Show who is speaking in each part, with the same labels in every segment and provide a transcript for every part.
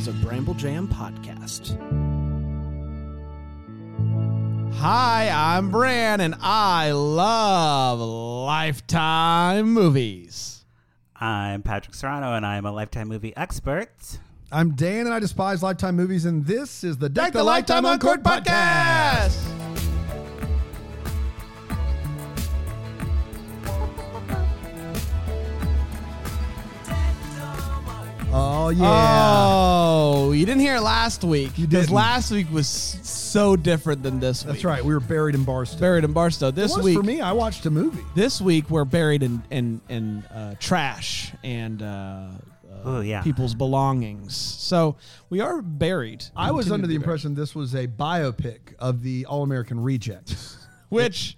Speaker 1: is a Bramble Jam podcast. Hi, I'm Bran, and I love Lifetime movies.
Speaker 2: I'm Patrick Serrano, and I'm a Lifetime movie expert.
Speaker 3: I'm Dan, and I despise Lifetime movies, and this is the Deck,
Speaker 1: Deck the Lifetime Uncorked podcast.
Speaker 3: Oh yeah,
Speaker 1: Oh, you didn't hear it last week.
Speaker 3: You
Speaker 1: Because
Speaker 3: didn't.
Speaker 1: last week was so different than this week.
Speaker 3: that's right. We were buried in Barstow.
Speaker 1: Buried in Barstow. This
Speaker 3: it was
Speaker 1: week,
Speaker 3: for me. I watched a movie.
Speaker 1: this week we're buried in in, in uh, trash and uh, uh,
Speaker 2: Oh, yeah.
Speaker 1: people's belongings. So we are buried.
Speaker 3: I was under the impression this was a biopic of the All American Rejects.
Speaker 1: which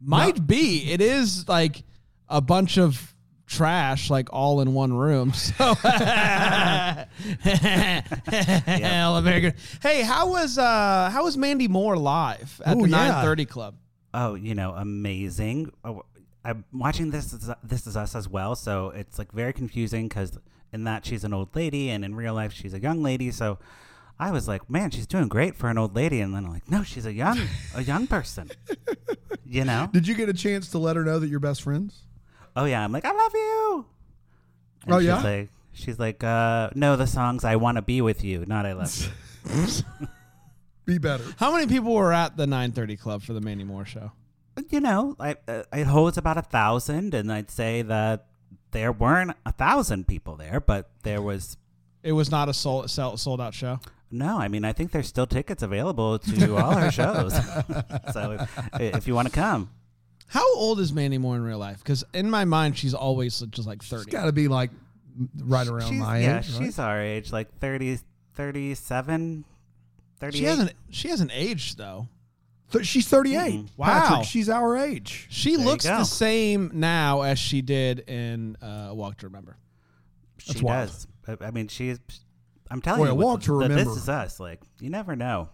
Speaker 1: might be. It is like a bunch of trash, like all in one room. So, Hell, American. Hey, how was uh how was Mandy Moore live at
Speaker 3: Ooh,
Speaker 1: the
Speaker 3: yeah.
Speaker 1: nine thirty club?
Speaker 2: Oh, you know, amazing. Oh, I'm watching this. Is, this is us as well, so it's like very confusing because in that she's an old lady, and in real life she's a young lady. So I was like, man, she's doing great for an old lady, and then I'm like, no, she's a young, a young person. You know?
Speaker 3: Did you get a chance to let her know that you're best friends?
Speaker 2: Oh yeah, I'm like, I love you. And
Speaker 3: Oh,
Speaker 2: she's
Speaker 3: yeah?
Speaker 2: Like, she's like, uh, no, the songs I want to be with you, not I love you.
Speaker 3: Be better.
Speaker 1: How many people were at the nine thirty club for the Mandy Moore show?
Speaker 2: you know, I, uh, it holds about a thousand, and I'd say that there weren't a thousand people there, but there was.
Speaker 1: It was not a sold sold, sold out show.
Speaker 2: No, I mean, I think there's still tickets available to all her shows. so if, if you want to come,
Speaker 1: How old is Mandy Moore in real life? Because in my mind, she's always just like
Speaker 3: It's
Speaker 1: thirty.
Speaker 3: got to be like right around
Speaker 2: she's,
Speaker 3: my
Speaker 2: yeah,
Speaker 3: age. right?
Speaker 2: she's our age, like 30, 37, 38.
Speaker 1: She hasn't she hasn't aged though.
Speaker 3: Th- she's 38.
Speaker 2: Mhm.
Speaker 1: Wow.
Speaker 3: Patrick, she's our age.
Speaker 1: She
Speaker 2: There
Speaker 1: looks the same now as she did in uh, Walk to Remember.
Speaker 2: She
Speaker 3: wild.
Speaker 2: does. I I mean, she's. I'm telling
Speaker 3: Boy,
Speaker 2: you,
Speaker 3: Walk
Speaker 2: the-
Speaker 3: to
Speaker 2: the
Speaker 3: Remember.
Speaker 2: This is us. Like you never know.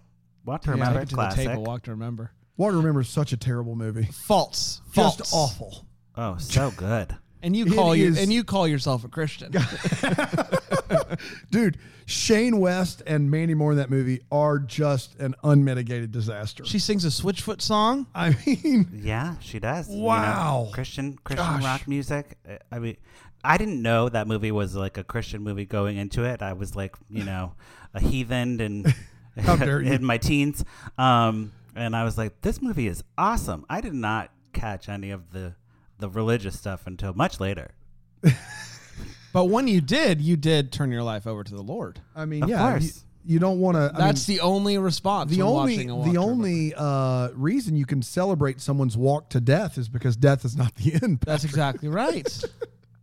Speaker 2: Walk to
Speaker 1: Yeah,
Speaker 2: remember,
Speaker 1: take it to
Speaker 2: classic.
Speaker 1: the table. Walk to Remember.
Speaker 3: Walk to Remember is such a terrible movie.
Speaker 1: False. False.
Speaker 3: Just awful.
Speaker 2: Oh, so good.
Speaker 1: And you
Speaker 3: It
Speaker 1: call you
Speaker 3: is-
Speaker 1: and you call yourself a Christian.
Speaker 3: Dude, Shane West and Mandy Moore in that movie are just an unmitigated disaster.
Speaker 1: she sings a Switchfoot song.
Speaker 3: I mean,
Speaker 2: Yeah, she does. you know,
Speaker 3: Wow.
Speaker 2: Christian Christian
Speaker 3: Gosh.
Speaker 2: rock music. Uh, I mean, I didn't know that movie was like a Christian movie going into it. I was like, you know, a heathen and
Speaker 3: How dare you.
Speaker 2: in my teens. Um, and I was like, this movie is awesome. I did not catch any of the the religious stuff until much later.
Speaker 1: But when you did, you did turn your life over to the Lord.
Speaker 3: I mean,
Speaker 2: Of
Speaker 3: yeah, you,
Speaker 2: course.
Speaker 3: you don't want to.
Speaker 1: That's the only response.
Speaker 3: the
Speaker 1: when
Speaker 3: only
Speaker 1: watching a
Speaker 3: the
Speaker 1: to
Speaker 3: only uh, reason you can celebrate someone's walk to death is because death is not the end.
Speaker 1: That's exactly right.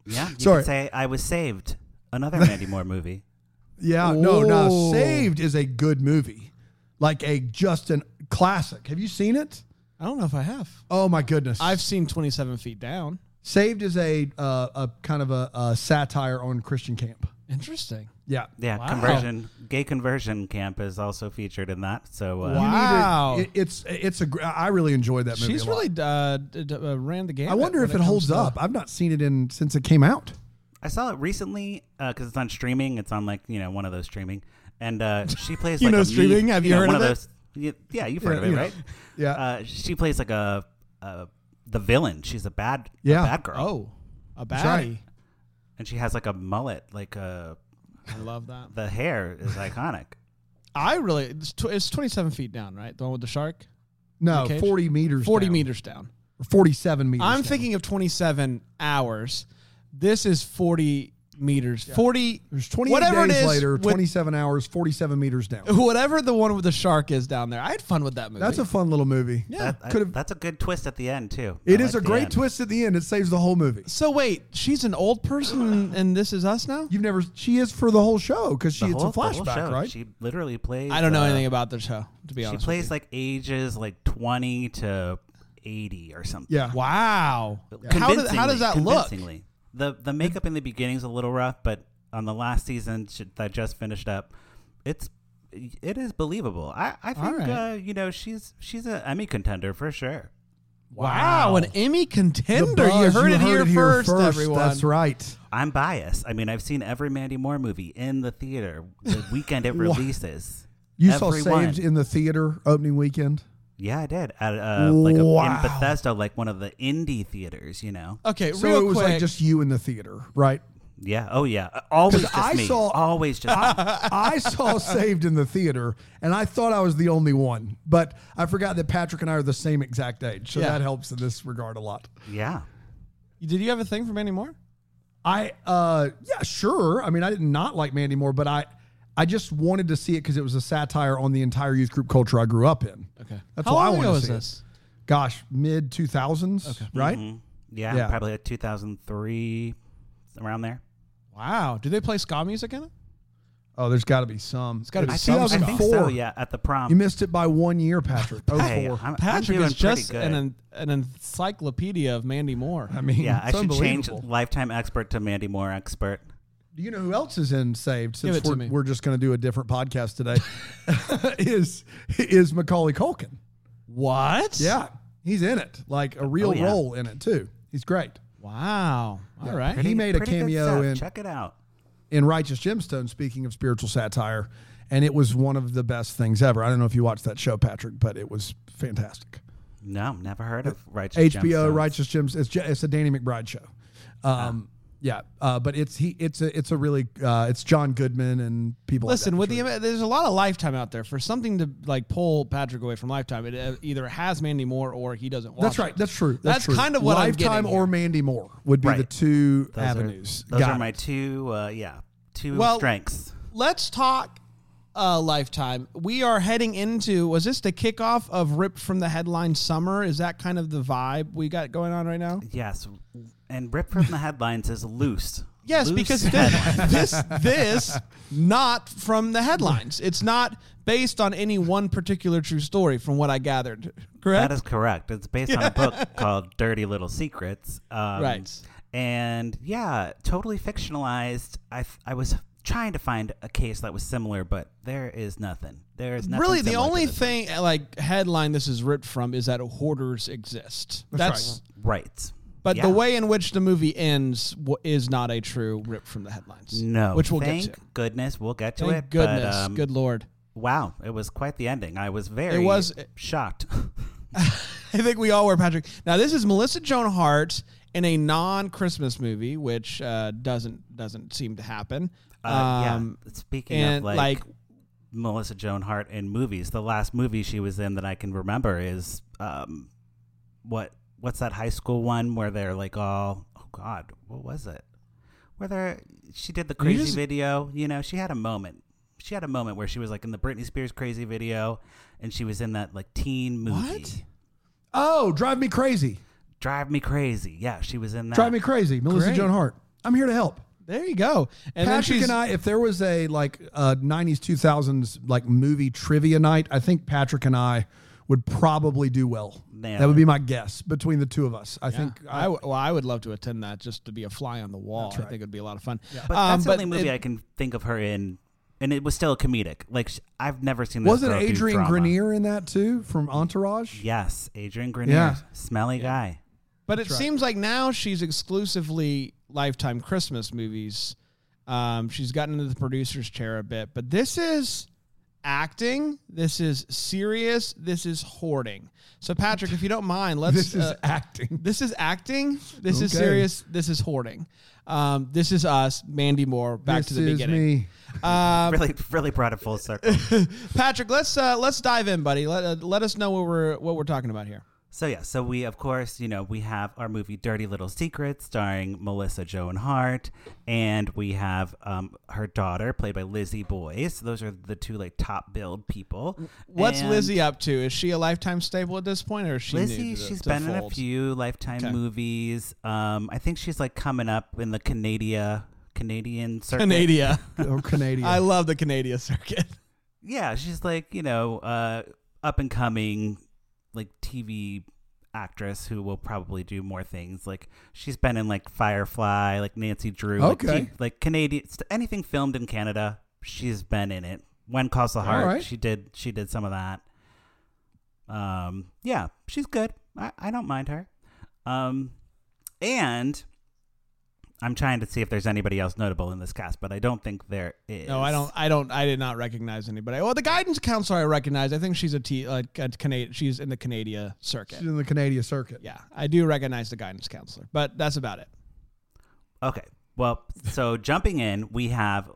Speaker 2: Yeah, you
Speaker 3: Sorry.
Speaker 2: could say I was saved. Another Mandy Moore movie.
Speaker 3: Yeah, no, no. Saved is a good movie, like a just an classic. Have you seen it?
Speaker 1: I don't know if I have.
Speaker 3: Oh my goodness!
Speaker 1: I've seen Twenty Seven Feet Down.
Speaker 3: Saved is a uh, a kind of a, a satire on Christian camp.
Speaker 1: Interesting.
Speaker 3: Yeah.
Speaker 2: Yeah,
Speaker 1: Wow.
Speaker 2: conversion, gay conversion camp is also featured in that. So uh,
Speaker 3: You to-
Speaker 1: Wow.
Speaker 3: it- it's it's a. gr- I really enjoyed that movie.
Speaker 1: She's
Speaker 3: a lot.
Speaker 1: really uh, d- d- uh, ran the game.
Speaker 3: I wonder if it holds up. I've not seen it in since it came out.
Speaker 2: I saw it recently because it's on streaming. It's on like you know one of those streaming, and uh, she plays.
Speaker 1: You
Speaker 2: like
Speaker 1: know
Speaker 2: a
Speaker 1: streaming?
Speaker 2: mean-
Speaker 1: Have you
Speaker 2: know,
Speaker 1: heard
Speaker 2: one
Speaker 1: of
Speaker 2: of
Speaker 1: it?
Speaker 2: those? Yeah, yeah, you've heard
Speaker 3: Yeah,
Speaker 2: of it,
Speaker 3: you know.
Speaker 2: right?
Speaker 3: Yeah.
Speaker 2: Uh, she plays like a, a the villain. She's a bad, a bad girl.
Speaker 1: Oh, a baddie.
Speaker 3: right.
Speaker 2: and she has like a mullet. Like uh,
Speaker 1: I love that.
Speaker 2: the hair is iconic.
Speaker 1: I really it's, tw- it's 27 feet down, right? The one with the shark.
Speaker 3: No,
Speaker 1: The
Speaker 3: forty meters.
Speaker 1: 40
Speaker 3: down.
Speaker 1: meters down.
Speaker 3: Or Forty-seven meters.
Speaker 1: I'm
Speaker 3: down.
Speaker 1: thinking of 27 hours. This is 40 meters. 40.
Speaker 3: There's 28
Speaker 1: whatever
Speaker 3: days
Speaker 1: it is
Speaker 3: later,
Speaker 1: with-
Speaker 3: 27 hours, 47 meters down.
Speaker 1: Whatever the one with the shark is down there. I had fun with that movie.
Speaker 3: That's a fun little movie.
Speaker 1: yeah.
Speaker 2: That, I- that's a good twist at the end too.
Speaker 3: It
Speaker 2: I
Speaker 3: is
Speaker 2: like
Speaker 3: a great
Speaker 2: end.
Speaker 3: twist at the end. It saves the whole movie.
Speaker 1: so wait, she's an old person and this is us now?
Speaker 3: You've never. She is for the whole show because she
Speaker 2: The
Speaker 3: it's a flashback,
Speaker 2: show.
Speaker 3: right?
Speaker 2: She literally plays.
Speaker 1: I don't know
Speaker 2: uh,
Speaker 1: anything about the show, to be honest.
Speaker 2: She
Speaker 1: plays
Speaker 2: like ages like 20 to 80 or something.
Speaker 3: yeah.
Speaker 1: you. Wow. How, does, how does that look?
Speaker 2: Convincingly. The the makeup in the beginning is a little rough, but on the last season that just finished up, it's it is believable. I I think
Speaker 1: right.
Speaker 2: uh, you know she's she's an Emmy contender for sure.
Speaker 1: Wow, an Emmy
Speaker 3: The
Speaker 1: contender. You
Speaker 3: buzz,
Speaker 1: heard, it, here first, everyone.
Speaker 3: That's right.
Speaker 2: I'm biased. I mean, I've seen every Mandy Moore movie in the theater the weekend it
Speaker 3: What?
Speaker 2: releases.
Speaker 3: You saw Saved
Speaker 2: one.
Speaker 3: in the theater opening weekend.
Speaker 2: Yeah, I did. At uh, like a,
Speaker 3: Wow.
Speaker 2: in Bethesda, like one of the indie theaters. You know.
Speaker 1: Okay,
Speaker 3: So
Speaker 1: real
Speaker 3: it was
Speaker 1: quick.
Speaker 3: like just you in the theater, right?
Speaker 2: Yeah. Oh yeah. Uh, Always
Speaker 3: 'Cause
Speaker 2: just
Speaker 3: I
Speaker 2: me.
Speaker 3: saw-
Speaker 2: Always just. me.
Speaker 3: I saw Saved in the theater, and I thought I was the only one, but I forgot that Patrick and I are the same exact age, so
Speaker 1: Yeah.
Speaker 3: that helps in this regard a lot.
Speaker 2: yeah.
Speaker 1: Did you have a thing for Mandy Moore?
Speaker 3: I, uh, yeah, sure. I mean, I did not like Mandy Moore, but I, I just wanted to see it because it was a satire on the entire youth group culture I grew up in.
Speaker 1: Okay.
Speaker 3: That's
Speaker 1: How
Speaker 3: why I
Speaker 1: long
Speaker 3: wanted
Speaker 1: ago
Speaker 3: to
Speaker 1: was
Speaker 3: see it.
Speaker 1: this?
Speaker 3: Gosh, mid two thousands,
Speaker 1: Okay.
Speaker 3: right?
Speaker 2: Mhm. Yeah,
Speaker 3: Yeah.
Speaker 2: Probably like 2003, around there.
Speaker 1: Wow. Do they play ska music in it?
Speaker 3: Oh, there's got to be some. It's
Speaker 1: gotta be
Speaker 2: I
Speaker 1: some
Speaker 2: think, I think
Speaker 3: 2004.
Speaker 2: so. Yeah, at the prom.
Speaker 3: You missed it by one year, Patrick. Oh,
Speaker 2: Hey,
Speaker 3: four.
Speaker 2: I'm, I'm
Speaker 1: Patrick
Speaker 2: doing
Speaker 1: is just
Speaker 2: good.
Speaker 1: an an encyclopedia of Mandy Moore.
Speaker 3: I mean,
Speaker 2: yeah, I
Speaker 3: it's
Speaker 2: should change
Speaker 3: unbelievable.
Speaker 2: lifetime expert to Mandy Moore expert.
Speaker 3: Do you know who else is in Saved?
Speaker 1: Give
Speaker 3: Since
Speaker 1: it
Speaker 3: we're,
Speaker 1: me.
Speaker 3: we're just going to do a different podcast today, is is Macaulay Culkin?
Speaker 1: What?
Speaker 3: Yeah, he's in it, like a real
Speaker 2: Oh, yeah.
Speaker 3: role in it too. He's great.
Speaker 1: Wow. All right.
Speaker 3: He made a cameo in-
Speaker 2: Check it out.
Speaker 3: in Righteous Gemstone. Speaking of spiritual satire, and it was one of the best things ever. I don't know if you watched that show, Patrick, but it was fantastic.
Speaker 2: No, never heard of Righteous
Speaker 3: HBO
Speaker 2: Gemstones.
Speaker 3: Righteous Gems. It's, it's a Danny McBride show. Um, Yeah, uh, but it's he. It's a it's a really uh, it's John Goodman and people.
Speaker 1: Listen,
Speaker 3: like
Speaker 1: with
Speaker 3: that.
Speaker 1: the there's a lot of Lifetime out there for something to like pull Patrick away from Lifetime. It uh, either has Mandy Moore or he doesn't watch.
Speaker 3: that's right.
Speaker 1: it.
Speaker 3: That's true. That's,
Speaker 1: That's
Speaker 3: true.
Speaker 1: kind of what I'm
Speaker 3: Lifetime or
Speaker 1: here.
Speaker 3: Mandy Moore would be the two
Speaker 2: Those
Speaker 3: avenues.
Speaker 2: Are, those
Speaker 3: Got
Speaker 2: are
Speaker 3: it.
Speaker 2: my two. Uh, yeah, two
Speaker 1: Well-
Speaker 2: strengths.
Speaker 1: Let's talk uh, Lifetime. We are heading into. Was this the kickoff of Ripped from the Headline Summer? Is that kind of the vibe we got going on right now?
Speaker 2: Yes, and ripped from the headlines is loose.
Speaker 1: Yes,
Speaker 2: Loose
Speaker 1: because
Speaker 2: headlines.
Speaker 1: this this not from the headlines. It's not based on any one particular true story, from what I gathered. Correct.
Speaker 2: That is correct. It's based on a book called Dirty Little Secrets. Um,
Speaker 1: Right.
Speaker 2: And yeah, totally fictionalized. I, f- I was trying to find a case that was similar, but there is nothing. There is nothing.
Speaker 1: really, the only thing like headline this is ripped from is that hoarders exist. That's,
Speaker 2: Right.
Speaker 1: But
Speaker 2: Yeah.
Speaker 1: the way in which the movie ends w- is not a true rip from the headlines.
Speaker 2: No.
Speaker 1: which we'll
Speaker 2: thank
Speaker 1: get to.
Speaker 2: goodness we'll get to
Speaker 1: Thank
Speaker 2: it.
Speaker 1: goodness,
Speaker 2: But, um,
Speaker 1: good lord.
Speaker 2: Wow, it was quite the ending. I was very
Speaker 1: was-
Speaker 2: shocked.
Speaker 1: I think we all were Patrick. Now this is Melissa Joan Hart in a non-Christmas movie, which uh, doesn't doesn't seem to happen.
Speaker 2: Uh,
Speaker 1: Um,
Speaker 2: yeah. Speaking of like,
Speaker 1: like
Speaker 2: Melissa Joan Hart in movies, the last movie she was in that I can remember is um, what what's that high school one where they're like all oh god, what was it? Where they she did the
Speaker 1: You
Speaker 2: crazy
Speaker 1: just-
Speaker 2: video. You know, she had a moment. She had a moment where she was like in the Britney Spears crazy video, and she was in that like teen movie.
Speaker 1: What?
Speaker 3: Oh, drive me crazy.
Speaker 2: Drive me crazy. Yeah, she was in that.
Speaker 3: Drive me crazy. Melissa
Speaker 1: Great.
Speaker 3: Joan Hart. I'm here to help.
Speaker 1: there you go. And
Speaker 3: Patrick and I, if there was a like uh, 90s, 2000s like movie trivia night, I think Patrick and I would probably do well.
Speaker 2: Nail
Speaker 3: that would be my guess between the two of us. I
Speaker 1: Yeah.
Speaker 3: think
Speaker 1: I, w- well, I would love to attend that just to be a fly on the wall. I think it'd be a lot of fun. Yeah.
Speaker 2: But
Speaker 1: Um,
Speaker 2: that's the only
Speaker 1: but
Speaker 2: movie
Speaker 1: it-
Speaker 2: I can think of her in, and it was still a comedic. Like I've never seen. This
Speaker 3: wasn't
Speaker 2: girl
Speaker 3: Adrian. Grenier in that too from Entourage?
Speaker 2: Yes, Adrian Grenier,
Speaker 3: Yeah.
Speaker 2: smelly guy.
Speaker 1: But it
Speaker 3: right.
Speaker 1: seems like now she's exclusively Lifetime Christmas movies. Um, she's gotten into the producer's chair a bit, but this is acting. This is serious. This is hoarding. So, Patrick, if you don't mind, let's.
Speaker 3: This is
Speaker 1: uh,
Speaker 3: acting.
Speaker 1: this is acting. This is serious. This is hoarding. Um, this is us, Mandy Moore. Back
Speaker 3: this
Speaker 1: to the
Speaker 3: is
Speaker 1: beginning.
Speaker 3: me.
Speaker 1: Um,
Speaker 2: Really, really brought it full circle.
Speaker 1: Patrick, let's uh, let's dive in, buddy. Let, uh, let us know what we're what we're talking about here.
Speaker 2: So yeah, so we of course, you know, we have our movie Dirty Little Secrets, starring Melissa Joan Hart, and we have um, her daughter, played by Lizzie Boys. Those are the two like top billed people.
Speaker 1: What's
Speaker 2: And-
Speaker 1: Lizzie up to? Is she a lifetime staple at this point, or is she
Speaker 2: Lizzie,
Speaker 1: new to the-
Speaker 2: she's
Speaker 1: to the
Speaker 2: been in a few Lifetime
Speaker 1: Okay.
Speaker 2: movies. Um, I think she's like coming up in the Canada Canadian circuit.
Speaker 1: Canada.
Speaker 3: Or Canadian.
Speaker 1: I love the Canadian circuit.
Speaker 2: Yeah, she's like you know uh, up and coming like TV actress who will probably do more things. Like she's been in like Firefly, like Nancy Drew. like,
Speaker 3: Okay.
Speaker 2: t- like Canadian anything filmed in Canada, she's been in it. When Calls the Heart,
Speaker 3: right.
Speaker 2: she did she did some of that. Um, yeah, she's good. I, I don't mind her. Um, and I'm trying to see if there's anybody else notable in this cast, but I don't think there is.
Speaker 1: No, I don't. I don't. I did not recognize anybody. Well, the guidance counselor I recognize. I think she's a T, like a Canadian. She's in the Canada circuit.
Speaker 3: She's in the Canadian circuit.
Speaker 1: Yeah, I do recognize the guidance counselor, but that's about it.
Speaker 2: Okay. Well, so jumping in, we have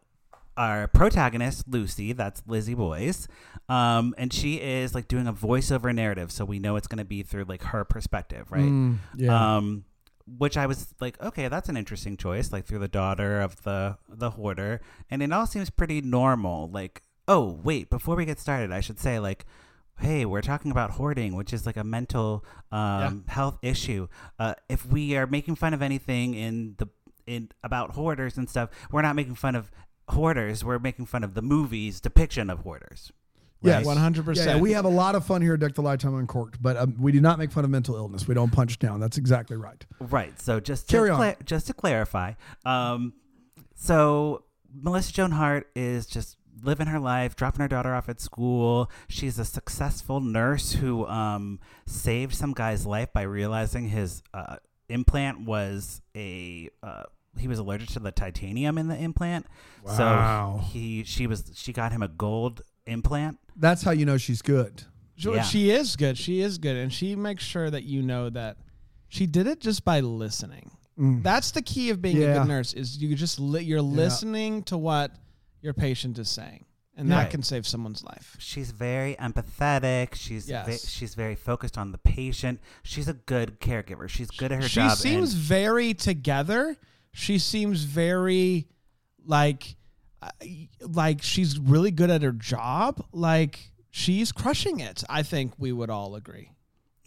Speaker 2: our protagonist Lucy. That's Lizzie Boys, um, and she is like doing a voiceover narrative, so we know it's going to be through like her perspective, right?
Speaker 3: Mm, yeah.
Speaker 2: Um, which I was like, okay, that's an interesting choice, like through the daughter of the the hoarder, and it all seems pretty normal. Like, oh wait, before we get started, I should say like. Hey, we're talking about hoarding, which is like a mental um, health issue. Uh, if we are making fun of anything in the in about hoarders and stuff, we're not making fun of hoarders. We're making fun of the movie's depiction of hoarders.
Speaker 3: Yes.
Speaker 1: one hundred percent.
Speaker 3: we have a lot of fun here at Deck the Lifetime Uncorked, but um, we do not make fun of mental illness. We don't punch down. That's exactly right.
Speaker 2: Right. So just
Speaker 3: Carry
Speaker 2: to
Speaker 3: on.
Speaker 2: cla- just to clarify, um, so Melissa Joan Hart is just living her life, dropping her daughter off at school. She's a successful nurse who um, saved some guy's life by realizing his uh, implant was a. Uh, he was allergic to the titanium in the implant,
Speaker 3: Wow.
Speaker 2: so he she was she got him a gold implant.
Speaker 3: That's how you know she's good.
Speaker 1: She,
Speaker 2: Yeah.
Speaker 1: she is good. She is good, and she makes sure that you know that she did it just by listening. That's the key of being a
Speaker 3: Mm.
Speaker 1: Good nurse. Is you just li- you're listening to what your patient is saying, and that
Speaker 2: Right.
Speaker 1: can save someone's life.
Speaker 2: She's very empathetic. She's ve- she's very focused on the patient. She's a good caregiver. She's good at her
Speaker 1: she
Speaker 2: job.
Speaker 1: seems
Speaker 2: and-
Speaker 1: very together. She seems very like like she's really good at her job. Like she's crushing it. I think we would all agree.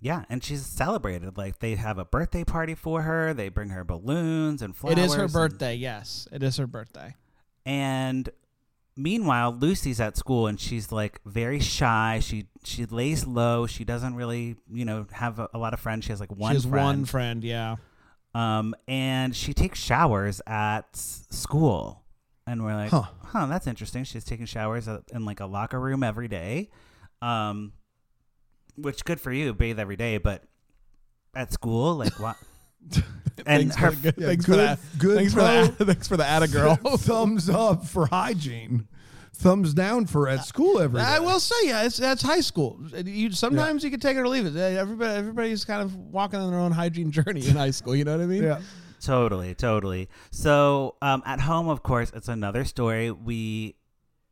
Speaker 2: yeah, and she's celebrated. Like they have a birthday party for her. They bring her balloons and flowers.
Speaker 1: it is her
Speaker 2: and-
Speaker 1: birthday. yes, it is her birthday.
Speaker 2: And meanwhile, Lucy's at school and she's like very shy. She she lays low. She doesn't really you know have a, a lot of friends. She has like one
Speaker 1: she has
Speaker 2: friend.
Speaker 1: one friend. Yeah.
Speaker 2: Um, and she takes showers at school. And we're like,
Speaker 3: Huh.
Speaker 2: huh, that's interesting. She's taking showers in like a locker room every day. Um, which good for you, bathe every day, but at school, like what? and
Speaker 1: thanks
Speaker 2: her,
Speaker 1: for good,
Speaker 3: Yeah,
Speaker 1: thanks
Speaker 3: good-
Speaker 1: for that.
Speaker 3: good
Speaker 1: thanks for that. Thanks for the atta girl.
Speaker 3: Thumbs up for hygiene. Thumbs down for at school every day.
Speaker 1: I will say, yeah, it's that's high school. You sometimes you can take it or leave it. Everybody, everybody's kind of walking on their own hygiene journey in high school. You know what I mean?
Speaker 3: Yeah.
Speaker 2: Totally, totally. So um, at home, of course, it's another story. We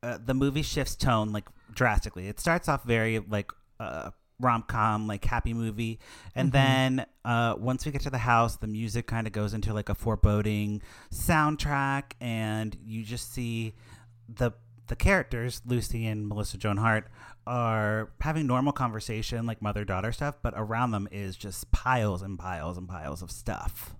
Speaker 2: uh, the movie shifts tone like drastically. It starts off very like uh, rom com, like happy movie, and then uh, once we get to the house, the music kind of goes into like a foreboding soundtrack, and you just see the the characters Lucy and Melissa Joan Hart are having normal conversation like mother daughter stuff, but around them is just piles and piles and piles of stuff.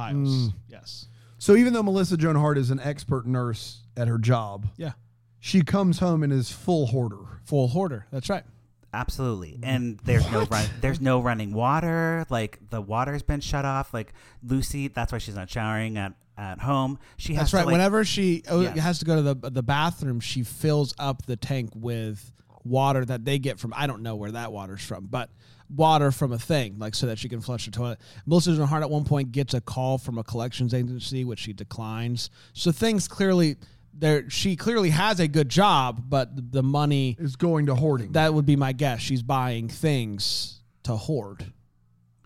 Speaker 1: Piles. Mm. Yes.
Speaker 3: So even though Melissa Joan Hart is an expert nurse at her job,
Speaker 1: Yeah.
Speaker 3: she comes home and is full hoarder.
Speaker 1: Full hoarder. That's right.
Speaker 2: Absolutely, and there's no run, there's no running water. Like the water's been shut off. Like Lucy, that's why she's not showering at at home. She has
Speaker 1: That's
Speaker 2: to,
Speaker 1: right.
Speaker 2: like-
Speaker 1: Whenever she oh,
Speaker 2: Yes.
Speaker 1: has to go to the the bathroom, she fills up the tank with water that they get from I don't know where that water's from, but water from a thing, like so that she can flush the toilet. Melissa Joan Hart at one point gets a call from a collections agency, which she declines. So things clearly there she clearly has a good job, but the- the money
Speaker 3: Is going to hoarding.
Speaker 1: that would be my guess. She's buying things to hoard.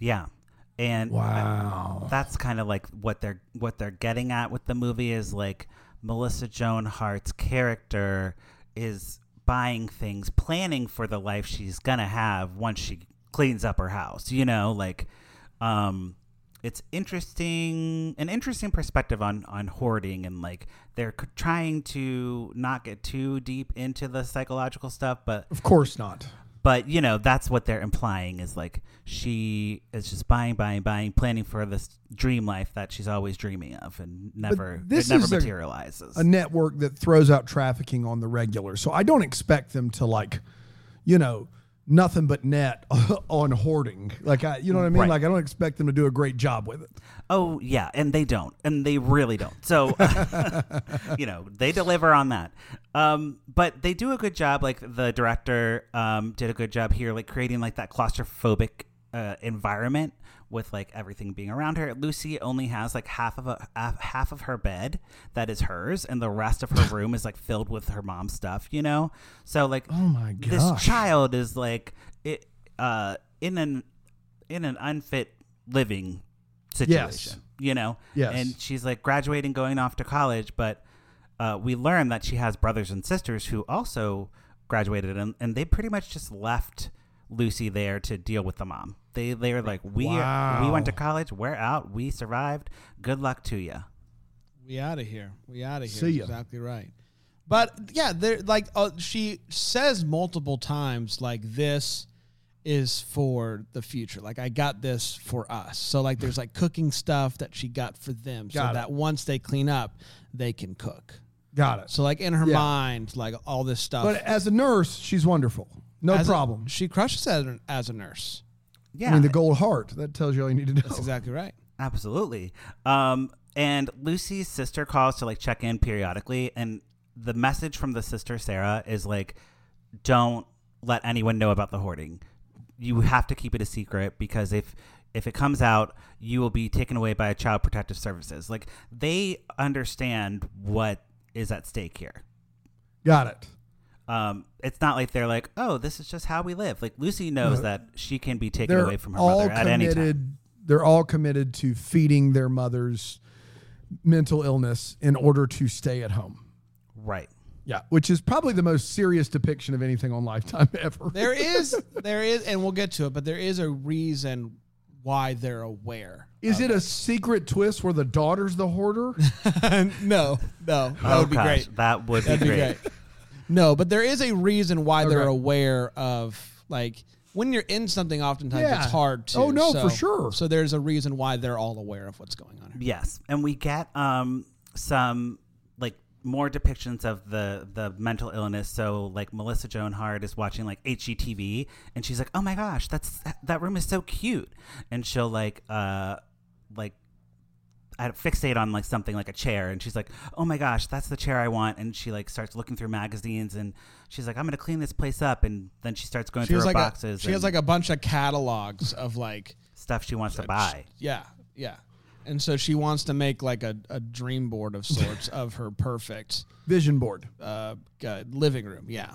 Speaker 2: yeah, and
Speaker 3: wow.
Speaker 2: that's kind of like what they're what they're getting at with the movie is like Melissa Joan Hart's character is buying things, planning for the life she's gonna have once she cleans up her house. You know, like um it's interesting an interesting perspective on on hoarding and like they're c- trying to not get too deep into the psychological stuff but
Speaker 3: Of course not.
Speaker 2: but you know that's what they're implying is like she is just buying buying buying planning for this dream life that she's always dreaming of and never
Speaker 3: this
Speaker 2: it never
Speaker 3: is a-
Speaker 2: materializes
Speaker 3: A network that throws out trafficking on the regular. So I don't expect them to like, you know, nothing but net on hoarding. Like I, you know what I mean?
Speaker 2: Right.
Speaker 3: Like I don't expect them to do a great job with it.
Speaker 2: oh yeah and they don't and they really don't so you know they deliver on that um but they do a good job like the director um did a good job here like creating like that claustrophobic uh, environment with like everything being around her. Lucy only has like half of a half- of her bed that is hers, and the rest of her room is like filled with her mom's stuff. You know, so like
Speaker 3: Oh my
Speaker 2: god,
Speaker 3: this
Speaker 2: child is like it uh in an in an unfit living situation Yes. you know
Speaker 3: Yes.
Speaker 2: and she's like graduating going off to college but uh, we learn that she has brothers and sisters who also graduated and, and they pretty much just left lucy there to deal with the mom they they were like we we went to college we're out we survived good luck to you
Speaker 1: We out of here. We out of here.
Speaker 3: See ya.
Speaker 1: Exactly right. But yeah, there like uh, she says multiple times like this is for the future. Like I got this for us. So like there's like cooking stuff that she got for them so
Speaker 3: it.
Speaker 1: that once they clean up, they can cook.
Speaker 3: Got it.
Speaker 1: So like in her
Speaker 3: Yeah.
Speaker 1: mind, like all this stuff.
Speaker 3: But as a nurse, she's wonderful. No
Speaker 1: as a-
Speaker 3: problem.
Speaker 1: she crushes as, as a nurse.
Speaker 2: Yeah
Speaker 3: I mean, the gold heart. That tells you all you need to know.
Speaker 1: That's exactly right.
Speaker 2: Absolutely. Um, and Lucy's sister calls to like check in periodically, and the message from the sister Sarah is like, "Don't let anyone know about the hoarding. You have to keep it a secret because if if it comes out, you will be taken away by Child Protective Services. Like they understand what is at stake here.
Speaker 3: Got it.
Speaker 2: Um, it's not like they're like, "Oh, this is just how we live." Like Lucy knows
Speaker 3: No.
Speaker 2: that she can be taken
Speaker 3: They're
Speaker 2: away from her
Speaker 3: all
Speaker 2: mother at any time.
Speaker 3: committed. They're all committed to feeding their mother's mental illness in order to stay at home.
Speaker 2: Right.
Speaker 3: Yeah, which is probably the most serious depiction of anything on Lifetime ever.
Speaker 1: There is there is and we'll get to it, but there is a reason why they're aware.
Speaker 3: Is it a secret twist where the daughter's the hoarder?
Speaker 1: no, no, that
Speaker 2: oh
Speaker 1: would be
Speaker 2: gosh,
Speaker 1: great.
Speaker 2: that would be
Speaker 1: That'd be
Speaker 2: great.
Speaker 1: No, but there is a reason why they're
Speaker 3: Okay.
Speaker 1: aware of like when you're in something. Oftentimes,
Speaker 3: Yeah.
Speaker 1: it's hard to.
Speaker 3: Oh, no,
Speaker 1: so,
Speaker 3: for sure.
Speaker 1: So there's a reason why they're all aware of what's going on. Here.
Speaker 2: Yes, and we get um some like more depictions of the the mental illness. So like Melissa Joan Hart is watching like HGTV, and she's like, "Oh my gosh, that's that room is so cute," and she'll like uh like. I fixate on like something like a chair, and she's like, "Oh my gosh, that's the chair I want!" And she like starts looking through magazines, and she's like, "I'm gonna clean this place up." And then she starts going
Speaker 1: She
Speaker 2: through
Speaker 1: has
Speaker 2: her
Speaker 1: like
Speaker 2: boxes.
Speaker 1: a she has like a bunch of catalogs of like
Speaker 2: stuff she wants to buy.
Speaker 1: yeah yeah, and so she wants to make like a, a dream board of sorts of her perfect
Speaker 3: Vision board.
Speaker 1: uh, uh, living room. Yeah.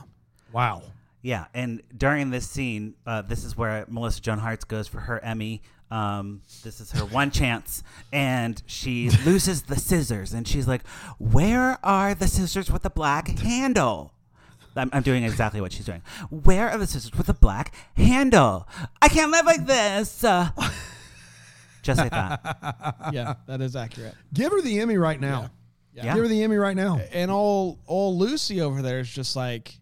Speaker 3: Wow.
Speaker 2: Yeah, and during this scene, uh, this is where Melissa Joan Hart goes for her Emmy. Um, this is her one chance, and she loses the scissors, and she's like, "Where are the scissors with the black handle?" I'm, I'm doing exactly what she's doing. Where are the scissors with the black handle? I can't live like this. Uh, just like that.
Speaker 1: Yeah, that is accurate.
Speaker 3: Give her the Emmy right now.
Speaker 2: Yeah.
Speaker 3: Give her the Emmy right now.
Speaker 1: and all old Lucy over there is just like,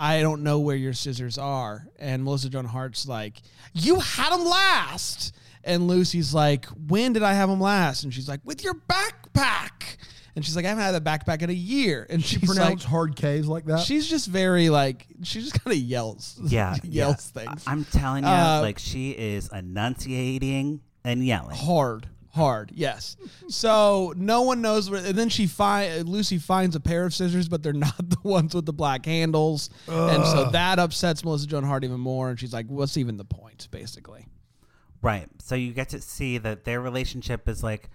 Speaker 1: I don't know where your scissors are. And Melissa Joan Hart's like, you had them last. And Lucy's like, when did I have them last? And she's like, with your backpack. And she's like, I haven't had that backpack in a year. And
Speaker 3: She
Speaker 1: she's like,
Speaker 3: hard K's like that.
Speaker 1: she's just very like, she just kind of yells.
Speaker 2: Yeah,
Speaker 1: yells
Speaker 2: yeah.
Speaker 1: things.
Speaker 2: I- I'm telling you,
Speaker 1: Uh,
Speaker 2: like she is enunciating and yelling.
Speaker 1: hard hard yes so no one knows where and then she find lucy finds a pair of scissors but they're not the ones with the black handles and so that upsets melissa joan hart even more and she's like what's even the point basically
Speaker 2: Right. So you get to see that their relationship is like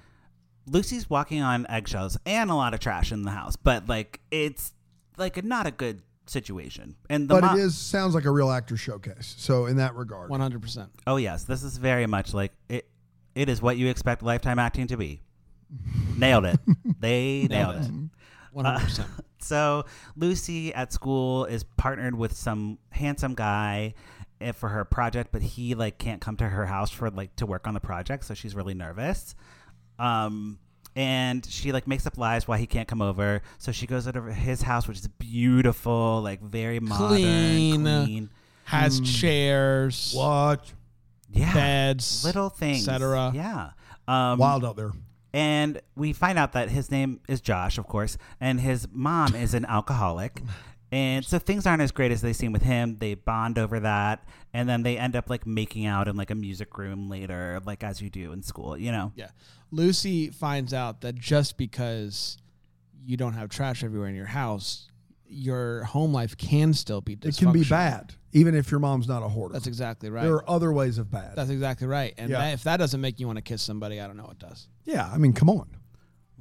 Speaker 2: Lucy's walking on eggshells and a lot of trash in the house, but like it's like not a good situation. And the
Speaker 3: but
Speaker 2: mo-
Speaker 3: it is sounds like a real actor showcase. So in that regard,
Speaker 1: 100%
Speaker 2: Oh yes, this is very much like it. It is what you expect lifetime acting to be. Nailed it. They nailed, it.
Speaker 1: 100%
Speaker 2: So Lucy at school is partnered with some handsome guy eh, for her project, but he like can't come to her house for like to work on the project, so she's really nervous. Um, and she like makes up lies why he can't come over. So she goes over to his house, which is beautiful, like very modern,
Speaker 1: Clean.
Speaker 2: clean.
Speaker 1: has chairs
Speaker 3: what
Speaker 2: Yeah,
Speaker 1: beds
Speaker 2: little things,
Speaker 1: etc.
Speaker 2: Yeah. Um,
Speaker 3: wild out there.
Speaker 2: and we find out that his name is Josh, of course, and his mom is an alcoholic. And so things aren't as great as they seem with him. They bond over that, and then they end up like making out in like a music room later, like as you do in school, you know.
Speaker 1: yeah lucy finds out that just because you don't have trash everywhere in your house your home life can still be
Speaker 3: It can be bad. Even if your mom's not a hoarder.
Speaker 1: That's exactly right.
Speaker 3: There are other ways of bad.
Speaker 1: That's exactly right. And
Speaker 3: Yeah.
Speaker 1: that, if that doesn't make you want to kiss somebody, I don't know what does.
Speaker 3: yeah, I mean, come on.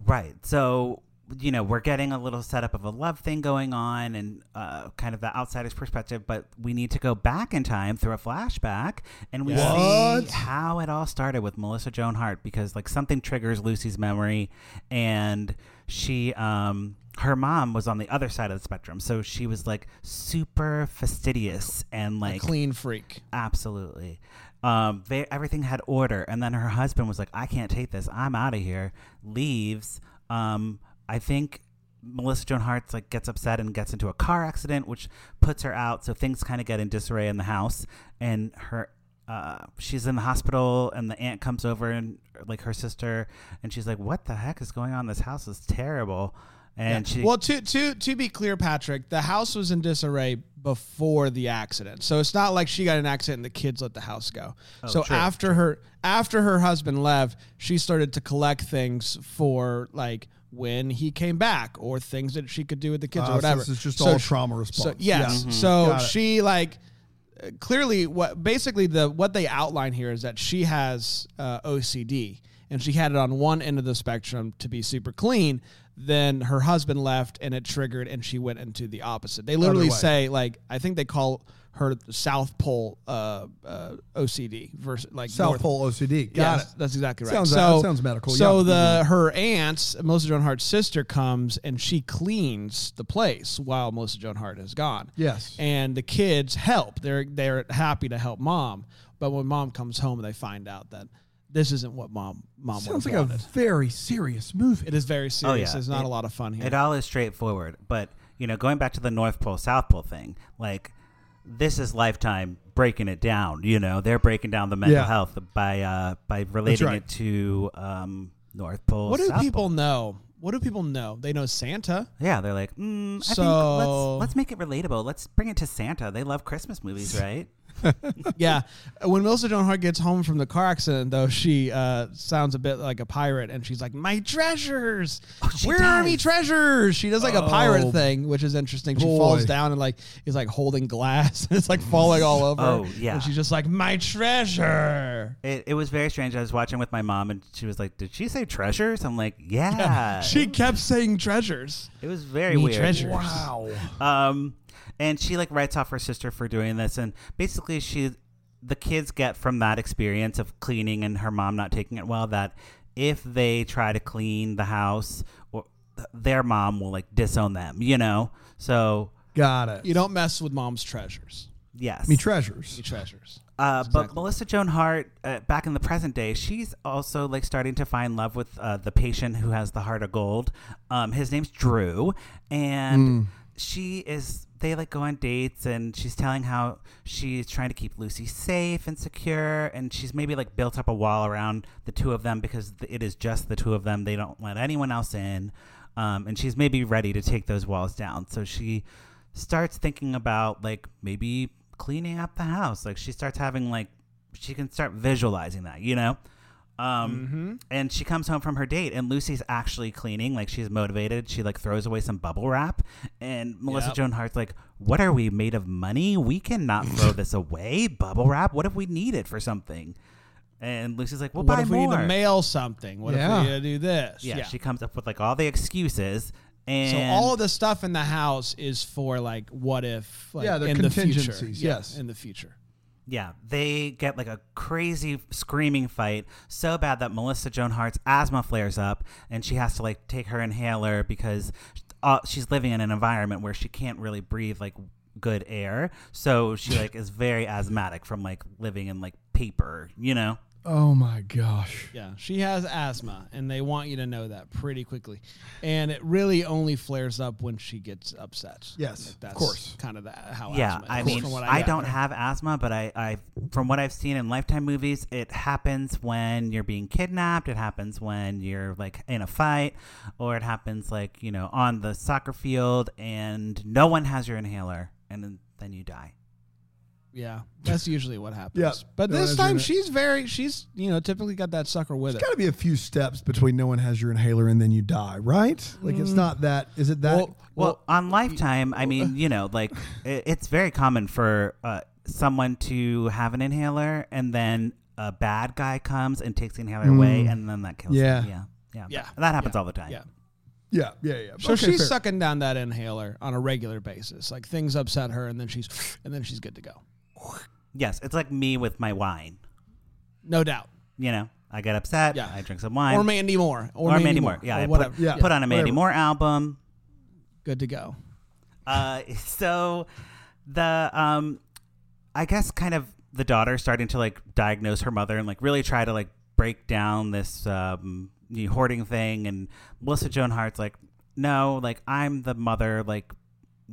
Speaker 2: Right. So, you know, we're getting a little setup of a love thing going on and uh, kind of the outsider's perspective, but we need to go back in time through a flashback and we
Speaker 3: What?
Speaker 2: see how it all started with Melissa Joan Hart because like something triggers Lucy's memory and she um her mom was on the other side of the spectrum. So she was like super fastidious and
Speaker 1: A
Speaker 2: like
Speaker 1: clean freak.
Speaker 2: Absolutely. Um, they, everything had order, and then her husband was like, "I can't take this. I'm out of here." Leaves. Um, I think Melissa Joan Hart like gets upset and gets into a car accident, which puts her out. So things kind of get in disarray in the house, and her. Uh, she's in the hospital, and the aunt comes over and like her sister, and she's like, "What the heck is going on? This house is terrible." And she,
Speaker 1: well, to to to be clear, Patrick, the house was in disarray before the accident, so it's not like she got an accident and the kids let the house go. so
Speaker 2: Oh, true,
Speaker 1: after her after her husband left, she started to collect things for like when he came back or things that she could do with the kids
Speaker 3: Uh,
Speaker 1: or whatever.
Speaker 3: this is just
Speaker 1: So
Speaker 3: all
Speaker 1: sh-
Speaker 3: trauma response.
Speaker 1: So yes,
Speaker 3: Yeah.
Speaker 1: so
Speaker 3: Got it.
Speaker 1: she like clearly what basically the what they outline here is that she has uh, OCD and she had it on one end of the spectrum to be super clean. Then her husband left and it triggered and she went into the opposite. They literally say like I think they call her South Pole uh, uh, OCD versus like
Speaker 3: South
Speaker 1: North
Speaker 3: Pole OCD. Got
Speaker 1: Yes,
Speaker 3: it.
Speaker 1: That's exactly right.
Speaker 3: Sounds-
Speaker 1: so
Speaker 3: sounds medical,
Speaker 1: So
Speaker 3: yeah.
Speaker 1: the her aunt, Melissa Joan Hart's sister, comes and she cleans the place while Melissa Joan Hart is gone.
Speaker 3: Yes.
Speaker 1: and the kids help. They're they're happy to help mom, but when mom comes home, they find out that this isn't what mom mom
Speaker 3: Sounds
Speaker 1: would
Speaker 3: like
Speaker 1: have
Speaker 3: a very serious movie.
Speaker 1: It is very serious.
Speaker 2: yeah.
Speaker 1: There's not
Speaker 2: It-
Speaker 1: a lot of fun here.
Speaker 2: It all is straightforward, but you know, going back to the North Pole South Pole thing, like this is Lifetime breaking it down. You know, they're breaking down the mental
Speaker 3: Yeah.
Speaker 2: health by uh, by relating
Speaker 3: right.
Speaker 2: it to um, North Pole.
Speaker 1: what do
Speaker 2: South
Speaker 1: people
Speaker 2: Pole.
Speaker 1: know? What do people know? They know Santa.
Speaker 2: Yeah, they're like, mm, I think
Speaker 1: So-
Speaker 2: let's let's make it relatable. Let's bring it to Santa. They love Christmas movies, right?
Speaker 1: yeah. When Melissa Joan Hart gets home from the car accident, though, she uh, sounds a bit like a pirate, and she's like, "My treasures,
Speaker 2: Oh, she
Speaker 1: where are me
Speaker 2: does.
Speaker 1: treasures?" She does like a pirate
Speaker 3: Oh,
Speaker 1: thing, which is interesting. She falls down and like is like holding glass, and it's like falling all over.
Speaker 2: Oh, yeah.
Speaker 1: And she's just like, "My treasure."
Speaker 2: It, it was very strange. I was watching with my mom, and she was like, "Did she say treasures?" I'm like, "Yeah."
Speaker 1: She kept saying treasures.
Speaker 2: it was very
Speaker 1: Me
Speaker 2: weird.
Speaker 1: treasures.
Speaker 3: wow.
Speaker 2: Um, and she like writes off her sister for doing this, and basically she, the kids get from that experience of cleaning and her mom not taking it well that if they try to clean the house, or their mom will like disown them, you know. So
Speaker 3: Got it.
Speaker 1: You don't mess with mom's treasures.
Speaker 2: yes,
Speaker 3: me treasures.
Speaker 1: Me treasures.
Speaker 2: Uh,
Speaker 1: Exactly.
Speaker 2: But Melissa Joan Hart, uh, back in the present day, she's also like starting to find love with uh, the patient who has the heart of gold. Um, his name's Drew, and she is. They like go on dates, and she's telling how she's trying to keep Lucy safe and secure, and she's maybe like built up a wall around the two of them because it is just the two of them. They don't let anyone else in, um, and she's maybe ready to take those walls down. So she starts thinking about like maybe cleaning up the house. Like she starts having like she can start visualizing that, you know. Um, and she comes home from her date, and Lucy's actually cleaning. Like she's motivated. She like throws away some bubble wrap, and Melissa
Speaker 1: Yep.
Speaker 2: Joan Hart's like, "What are we made of? Money? We cannot throw this away. Bubble wrap? What if we need it for something?" And Lucy's like, "We'll
Speaker 1: what
Speaker 2: buy
Speaker 1: if we need to mail something? What
Speaker 3: Yeah.
Speaker 1: if we need to do this?
Speaker 2: yeah, she comes up with like all the excuses, and
Speaker 1: So all of the stuff in the house is for like what if like
Speaker 3: Yeah, they're
Speaker 1: in the future.
Speaker 3: contingencies,
Speaker 1: Yeah,
Speaker 3: yes.
Speaker 1: in the future.
Speaker 2: Yeah, they get like a crazy screaming fight so bad that Melissa Joan Hart's asthma flares up and she has to like take her inhaler because uh, she's living in an environment where she can't really breathe like good air. So she like is very asthmatic from like living in like paper, you know?
Speaker 3: Oh my gosh.
Speaker 1: Yeah, she has asthma, and they want you to know that pretty quickly. And it really only flares up when she gets upset.
Speaker 3: Yes,
Speaker 1: Like,
Speaker 3: of course.
Speaker 1: kind of the, how.
Speaker 2: yeah,
Speaker 1: asthma
Speaker 2: I mean,
Speaker 1: from what
Speaker 2: I,
Speaker 1: gather.
Speaker 2: don't have asthma, but I, I, from what I've seen in Lifetime movies, it happens when you're being kidnapped. It happens when you're like in a fight, or it happens like you know on the soccer field and no one has your inhaler, and then, then you die.
Speaker 1: Yeah, that's usually what happens.
Speaker 3: Yeah.
Speaker 1: but
Speaker 3: No
Speaker 1: this time she's very she's you know typically got that sucker with
Speaker 3: There's
Speaker 1: it.
Speaker 3: got to be a few steps between no one has your inhaler and then you die, right? Like it's not that. Is it that?
Speaker 1: Well,
Speaker 2: Well, on Lifetime, I mean, you know, like it, it's very common for uh, someone to have an inhaler and then a bad guy comes and takes the inhaler away, and then that kills
Speaker 3: Mm. Yeah.
Speaker 2: them. Yeah, yeah,
Speaker 1: Yeah.
Speaker 2: That happens
Speaker 1: Yeah.
Speaker 2: all the time.
Speaker 1: Yeah.
Speaker 3: yeah, yeah, yeah.
Speaker 1: So
Speaker 3: Okay,
Speaker 1: she's
Speaker 3: fair.
Speaker 1: sucking down that inhaler on a regular basis. Like things upset her, and then she's and then she's good to go.
Speaker 2: Yes, it's like me with my wine.
Speaker 1: No doubt.
Speaker 2: You know, I get upset.
Speaker 1: Yeah.
Speaker 2: I drink some wine.
Speaker 1: Or Mandy Moore. Or,
Speaker 2: Or Mandy Moore. Yeah,
Speaker 1: or
Speaker 2: I
Speaker 1: whatever.
Speaker 2: put,
Speaker 3: Yeah.
Speaker 2: put on a Mandy
Speaker 3: Whatever.
Speaker 2: Moore album.
Speaker 1: Good to go.
Speaker 2: Uh, so the um, I guess kind of the daughter starting to like diagnose her mother and like really try to like break down this um you know, hoarding thing, and Melissa Joan Hart's like, no, like I'm the mother, like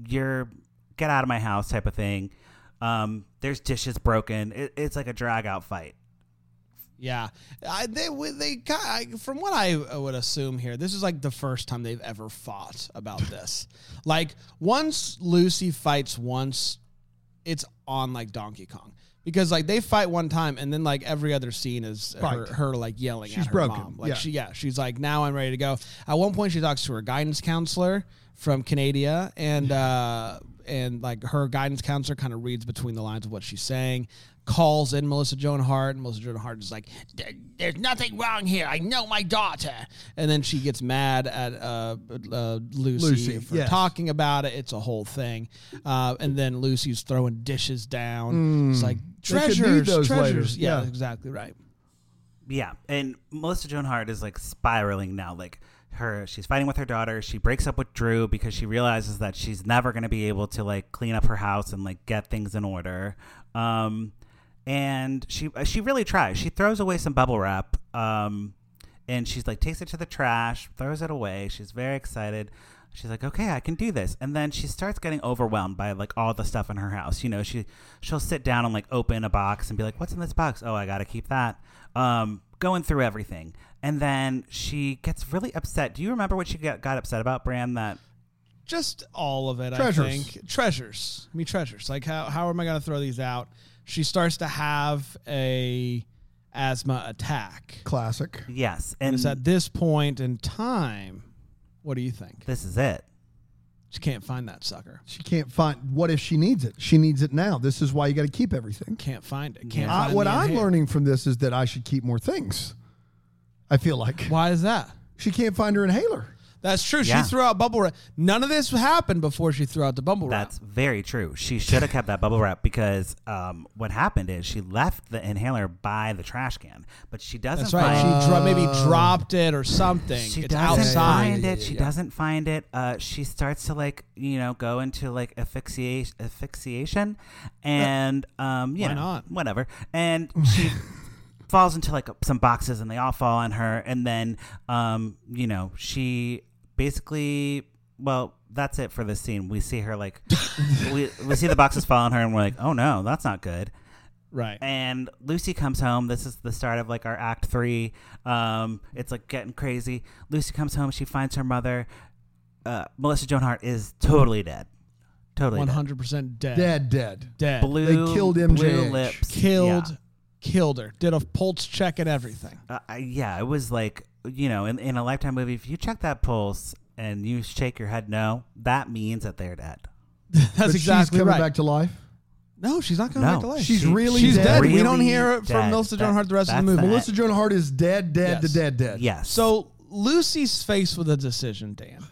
Speaker 2: you're get out of my house type of thing. Um, there's dishes broken. It, it's like a drag out fight.
Speaker 1: Yeah, I, they they I, from what I would assume here, this is like the first time they've ever fought about this. like once Lucy fights once, it's on like Donkey Kong because like they fight one time and then like every other scene is her, her like yelling
Speaker 3: She's
Speaker 1: at her
Speaker 3: broken,
Speaker 1: mom. Like
Speaker 3: yeah.
Speaker 1: she yeah she's like now I'm ready to go. At one point she talks to her guidance counselor from Canada and uh and like her guidance counselor kind of reads between the lines of what she's saying. Calls in Melissa Joan Hart, and Melissa Joan Hart is like, "There- "There's nothing wrong here. I know my daughter." And then she gets mad at uh, uh, Lucy,
Speaker 3: Lucy,
Speaker 1: for
Speaker 3: yes.
Speaker 1: talking about it. It's a whole thing. Uh, and then Lucy's throwing dishes down. It's like
Speaker 3: They could need
Speaker 1: treasures,
Speaker 3: those
Speaker 1: treasures. Yeah,
Speaker 3: Yeah.
Speaker 1: exactly right.
Speaker 2: Yeah, and Melissa Joan Hart is like spiraling now. Like her, she's fighting with her daughter. She breaks up with Drew because she realizes that she's never going to be able to like clean up her house and like get things in order. Um, and she she really tries. She throws away some bubble wrap. Um, and she's like takes it to the trash, throws it away. She's very excited. She's like, "Okay, I can do this." And then she starts getting overwhelmed by like all the stuff in her house. You know, she she'll sit down and like open a box and be like, "What's in this box? Oh, I got to keep that." Um, going through everything. And then she gets really upset. Do you remember what she got, got upset about, Bran? That
Speaker 1: Just all of it,
Speaker 3: Treasures.
Speaker 1: I think. Treasures. I mean, treasures. Like, how, how am I going to throw these out? She starts to have a asthma attack.
Speaker 3: Classic.
Speaker 2: yes,
Speaker 1: And
Speaker 2: and
Speaker 1: it's at this point in time. What do you think?
Speaker 2: this is it.
Speaker 1: She can't find that sucker.
Speaker 3: She can't find. What if she needs it? She needs it now. This is why you got to keep everything.
Speaker 1: Can't find it. Can't
Speaker 3: I,
Speaker 1: find
Speaker 3: what I'm
Speaker 1: inhaler.
Speaker 3: learning from this is that I should keep more things. I feel like
Speaker 1: Why is that?
Speaker 3: she can't find her inhaler.
Speaker 1: That's true.
Speaker 2: Yeah.
Speaker 1: She threw out bubble wrap. None of this happened before she threw out the bubble wrap.
Speaker 2: That's very true. She should have kept that bubble wrap because um, what happened is she left the inhaler by the trash can, but she doesn't
Speaker 1: That's right.
Speaker 2: find
Speaker 1: She dro- maybe dropped it or something.
Speaker 2: She
Speaker 1: it's
Speaker 2: doesn't
Speaker 1: outside.
Speaker 2: find
Speaker 3: Yeah,
Speaker 2: it.
Speaker 3: yeah,
Speaker 2: She
Speaker 3: yeah.
Speaker 2: doesn't find it. Uh, she starts to like you know go into like asphyxiation, asphyxiation, and um, you
Speaker 1: Why
Speaker 2: know,
Speaker 1: not?
Speaker 2: whatever. And she falls into like some boxes, and they all fall on her. And then um, you know she basically well that's it for this scene. We see her like we we see the boxes fall on her, and we're like, oh no, that's not good.
Speaker 1: Right.
Speaker 2: And Lucy comes home. This is the start of like our act three. Um, it's like getting crazy. Lucy comes home. She finds her mother. Uh, Melissa Joan Hart is totally dead. Totally
Speaker 1: hundred percent dead.
Speaker 3: Dead, dead.
Speaker 1: Dead.
Speaker 2: Blue,
Speaker 3: They killed
Speaker 2: blue
Speaker 3: MJH.
Speaker 2: lips.
Speaker 1: Killed.
Speaker 2: Yeah.
Speaker 1: Killed her. Did a pulse check and everything.
Speaker 2: Uh, I- yeah, it was like you know, in, in a lifetime movie, if you check that pulse and you shake your head no, that means that they're dead.
Speaker 1: That's
Speaker 3: But
Speaker 1: exactly
Speaker 3: she's coming
Speaker 1: right.
Speaker 3: back to life.
Speaker 1: no, she's not coming
Speaker 2: No,
Speaker 1: back to life.
Speaker 3: She's really
Speaker 1: she's
Speaker 3: dead.
Speaker 1: dead. we don't hear it from
Speaker 2: dead.
Speaker 1: Melissa Joan
Speaker 2: That-
Speaker 1: Hart the rest of the movie.
Speaker 2: the-
Speaker 3: Melissa Joan Hart is dead, dead
Speaker 1: Yes.
Speaker 3: to dead, dead.
Speaker 2: Yes.
Speaker 1: So Lucy's faced with a decision, Dan.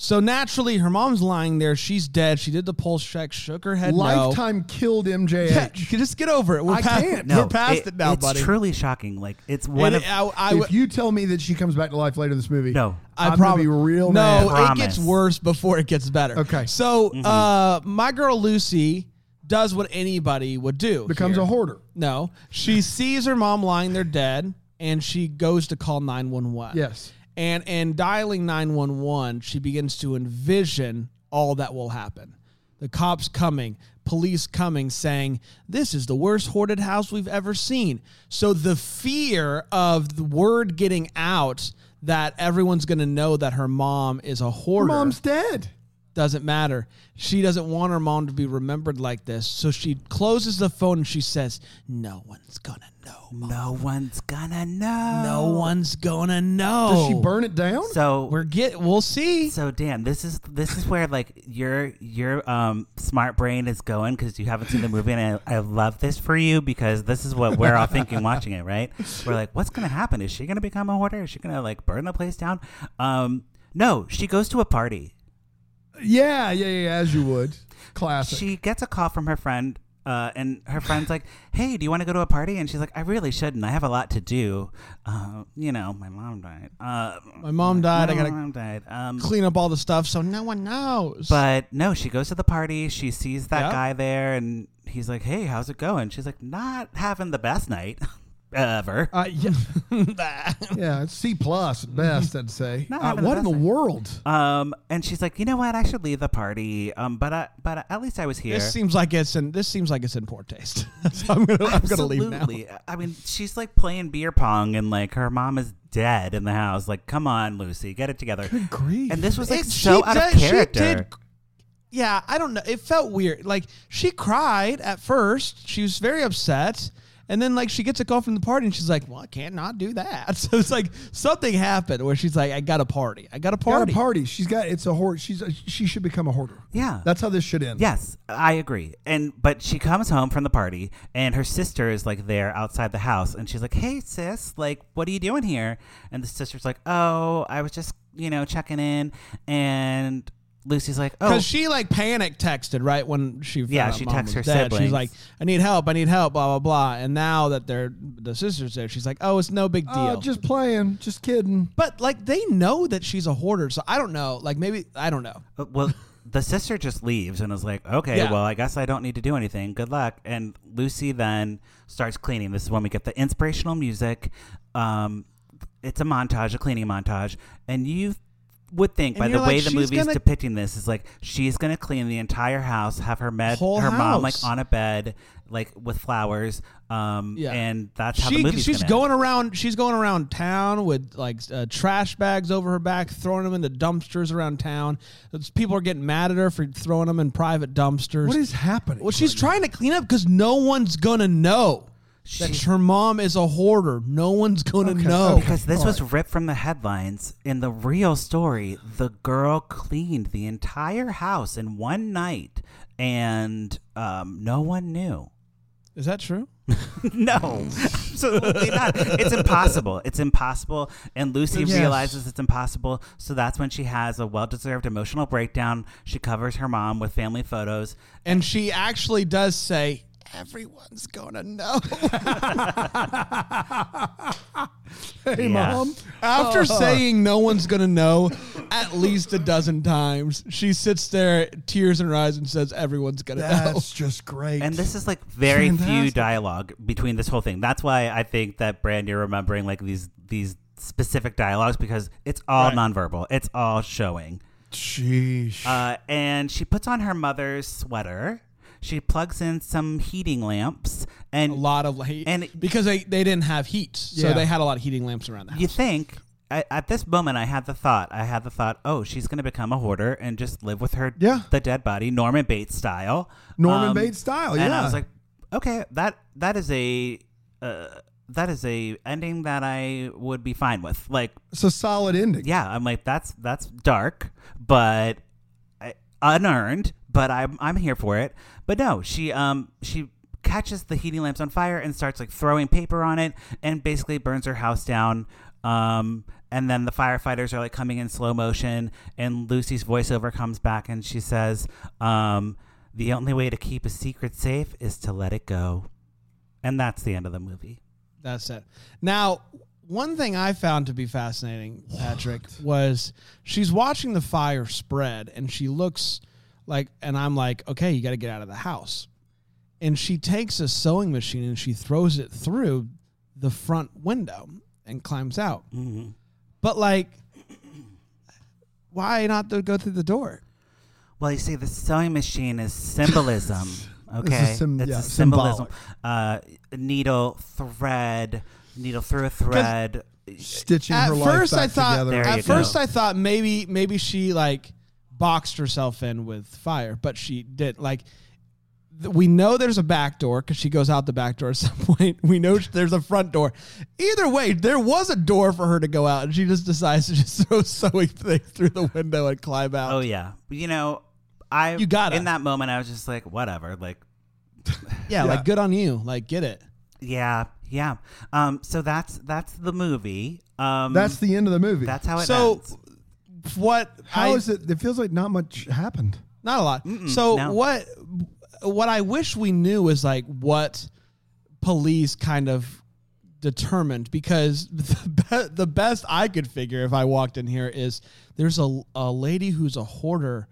Speaker 1: So naturally, her mom's lying there. She's dead. She did the pulse check, shook her head. no.
Speaker 3: Lifetime killed MJH.
Speaker 1: Yeah, you just get over it. We're
Speaker 3: I
Speaker 1: past,
Speaker 3: can't.
Speaker 2: no,
Speaker 1: we're past it, now, buddy.
Speaker 2: it's
Speaker 1: buddy.
Speaker 2: truly shocking. Like it's one
Speaker 1: And
Speaker 2: of
Speaker 1: I, I,
Speaker 3: if
Speaker 1: would-
Speaker 3: you tell me that she comes back to life later in this movie,
Speaker 2: no.
Speaker 1: I
Speaker 3: I'm gonna be real
Speaker 1: no,
Speaker 3: mad.
Speaker 1: it
Speaker 2: Promise.
Speaker 1: gets worse before it gets better.
Speaker 3: Okay.
Speaker 1: So, uh, my girl Lucy does what anybody would do.
Speaker 3: becomes
Speaker 1: here.
Speaker 3: a hoarder.
Speaker 1: No, she sees her mom lying there dead, and she goes to call nine one one.
Speaker 3: Yes.
Speaker 1: And and dialing nine one one, she begins to envision all that will happen. The cops coming, police coming, saying, This is the worst hoarded house we've ever seen. So the fear of the word getting out that everyone's going to know that her mom is a hoarder.
Speaker 3: Her mom's dead.
Speaker 1: Doesn't matter. She doesn't want her mom to be remembered like this. So she closes the phone and she says, No one's gonna know. Mom.
Speaker 2: No one's gonna know.
Speaker 1: No one's gonna know.
Speaker 3: Does she burn it down?
Speaker 2: So
Speaker 1: We're get we'll see.
Speaker 2: So Dan, this is this is where like your your um smart brain is going because you haven't seen the movie, and I, I love this for you because this is what we're all thinking watching it. Right? We're like, what's gonna happen? Is she gonna become a hoarder? Is she gonna like burn the place down? Um, no, she goes to a party.
Speaker 3: Yeah, yeah, yeah, as you would. Classic.
Speaker 2: She gets a call from her friend. Uh, and her friend's like, "Hey, do you want to go to a party?" And she's like, "I really shouldn't. I have a lot to do. Uh, you know, my mom died. Uh,
Speaker 1: My mom died. I gotta
Speaker 2: mom died. Um,
Speaker 1: clean up all the stuff so no one knows.
Speaker 2: But no, she goes to the party. She sees that
Speaker 1: Yeah.
Speaker 2: guy there, and he's like, "Hey, how's it going?" She's like, "Not having the best night ever."
Speaker 3: uh, yeah, yeah, it's C plus at best, I'd say.
Speaker 2: Not
Speaker 3: Uh,
Speaker 2: having the
Speaker 3: what in the
Speaker 2: best
Speaker 3: world?
Speaker 2: Um, and she's like, "You know what? I should leave the party. Um, but I, but at least I was here."
Speaker 1: this seems like it's in this seems like it's in poor taste. so I'm gonna I'm gonna leave now.
Speaker 2: Absolutely. I mean, she's like playing beer pong, and like her mom is dead in the house. Like, come on, Lucy, get it together.
Speaker 3: Good grief.
Speaker 2: And this was like
Speaker 1: It-
Speaker 2: so
Speaker 1: she
Speaker 2: out of
Speaker 1: did- she
Speaker 2: character.
Speaker 1: did- yeah, I don't know. It felt weird. Like she cried at first. She was very upset. And then like she gets a call from the party and she's like, Well, I can't not do that. So it's like something happened where she's like, I got a party. I got a
Speaker 3: Got
Speaker 1: party.
Speaker 3: a party. She's got. It's a hoard. She's. A, she should become a hoarder.
Speaker 2: Yeah.
Speaker 3: That's how this should end.
Speaker 2: Yes, I agree. And but she comes home from the party and her sister is like there outside the house and she's like, "Hey sis, like what are you doing here?" And the sister's like, "Oh, I was just, you know, checking in." And Lucy's like, "Oh,
Speaker 1: Because she like panic texted right when she found
Speaker 2: Yeah,
Speaker 1: out
Speaker 2: she
Speaker 1: mom
Speaker 2: texts
Speaker 1: was
Speaker 2: her
Speaker 1: dead.
Speaker 2: siblings.
Speaker 1: She's like, I need help, I need help, blah blah blah. And now that they're the sisters there, she's like, Oh, it's no big deal.
Speaker 3: Oh, just playing. Just kidding.
Speaker 1: but like they know that she's a hoarder, so I don't know. Like maybe I don't know.
Speaker 2: Uh, well, the sister just leaves and is like, okay,
Speaker 1: Yeah.
Speaker 2: well, I guess I don't need to do anything. Good luck. And Lucy then starts cleaning. This is when we get the inspirational music. Um, it's a montage, a cleaning montage, and you would think
Speaker 1: And
Speaker 2: by the
Speaker 1: you're
Speaker 2: way the
Speaker 1: she's
Speaker 2: movie is
Speaker 1: gonna-
Speaker 2: depicting this is like she's gonna clean the entire house, have her med,
Speaker 1: Whole
Speaker 2: her mom like on a bed, like with flowers. Um,
Speaker 1: Yeah.
Speaker 2: and that's how the
Speaker 1: She
Speaker 2: movie's
Speaker 1: she's
Speaker 2: gonna end.
Speaker 1: going around. She's going around town with like uh, trash bags over her back, throwing them into dumpsters around town. It's- People are getting mad at her for throwing them in private dumpsters.
Speaker 3: What is happening?
Speaker 1: well, she's
Speaker 3: Courtney?
Speaker 1: trying to clean up because no one's gonna know that
Speaker 2: She's-
Speaker 1: her mom is a hoarder. No one's gonna know.
Speaker 2: Because this
Speaker 3: All
Speaker 2: was ripped from the headlines. In the real story, the girl cleaned the entire house in one night, and um, no one knew.
Speaker 1: Is that true?
Speaker 2: no, absolutely not. It's impossible. It's impossible. And Lucy
Speaker 3: Yes.
Speaker 2: realizes it's impossible. So that's when she has a well deserved emotional breakdown. She covers her mom with family photos.
Speaker 1: And she actually does say, "Everyone's gonna know."
Speaker 3: Hey,
Speaker 2: Yeah.
Speaker 3: mom.
Speaker 1: After
Speaker 3: Uh,
Speaker 1: saying no one's gonna know at least a dozen times, she sits there, tears in her eyes, and says, "Everyone's gonna know."
Speaker 3: That's just great.
Speaker 2: And this is like very few
Speaker 3: Fantastic.
Speaker 2: dialogue between this whole thing. That's why I think that Brand you're remembering like these these specific dialogues because it's all
Speaker 1: Right.
Speaker 2: nonverbal. It's all showing.
Speaker 3: Sheesh.
Speaker 2: Uh, and she puts on her mother's sweater. She plugs in some heating lamps, and a
Speaker 1: lot of heat,
Speaker 2: And-
Speaker 1: because they, they didn't have heat, so
Speaker 3: Yeah.
Speaker 1: they had a lot of heating lamps around the house.
Speaker 2: you think at, at this moment I had the thought. I had the thought. Oh, she's going to become a hoarder and just live with her
Speaker 3: Yeah.
Speaker 2: the dead body, Norman Bates style.
Speaker 3: Norman
Speaker 2: Um,
Speaker 3: Bates style.
Speaker 2: And I was like, okay, that that is a uh, that is a ending that I would be fine with. Like,
Speaker 3: it's a solid ending.
Speaker 2: yeah, I'm like that's that's dark, but I, unearned. But I'm I'm here for it. But no, she um she catches the heating lamps on fire and starts like throwing paper on it and basically burns her house down. Um, and then the firefighters are like coming in slow motion, and Lucy's voiceover comes back and she says, um, "The only way to keep a secret safe is to let it go," and that's the end of the movie.
Speaker 1: That's it. Now, one thing I found to be fascinating, Patrick, was she's watching the fire spread and she looks like, and I'm like, okay, you got to get out of the house. And she takes a sewing machine and she throws it through the front window and climbs out.
Speaker 2: Mm-hmm.
Speaker 1: But like, why not go through the door?
Speaker 2: Well, you see, the sewing machine is symbolism. Okay,
Speaker 3: sim-
Speaker 2: it's
Speaker 3: yeah,
Speaker 2: a symbolism. Uh, needle, thread, needle through a thread.
Speaker 3: Stitching
Speaker 1: at
Speaker 3: her life
Speaker 1: first
Speaker 3: back
Speaker 1: I thought
Speaker 3: together.
Speaker 2: There
Speaker 1: at
Speaker 2: you
Speaker 1: first
Speaker 2: go.
Speaker 1: I thought maybe maybe she like boxed herself in with fire, but she did like. th- We know there's a back door because she goes out the back door at some point. We know sh- there's a front door. Either way, there was a door for her to go out, and she just decides to just throw sewing things through the window and climb out.
Speaker 2: Oh yeah, you know, I
Speaker 1: You gotta.
Speaker 2: in that moment. I was just like, whatever. Like,
Speaker 1: yeah, like good on you. Like get it.
Speaker 2: yeah, yeah. Um, so that's that's the movie. Um,
Speaker 3: That's the end of the movie.
Speaker 2: that's how it
Speaker 1: So,
Speaker 2: ends.
Speaker 1: what?
Speaker 3: How
Speaker 1: I,
Speaker 3: is it? It feels like not much happened.
Speaker 1: Not a lot. so
Speaker 2: no.
Speaker 1: what? What I wish we knew is like what police kind of determined because the, be- the best I could figure if I walked in here is there's a a lady who's a hoarder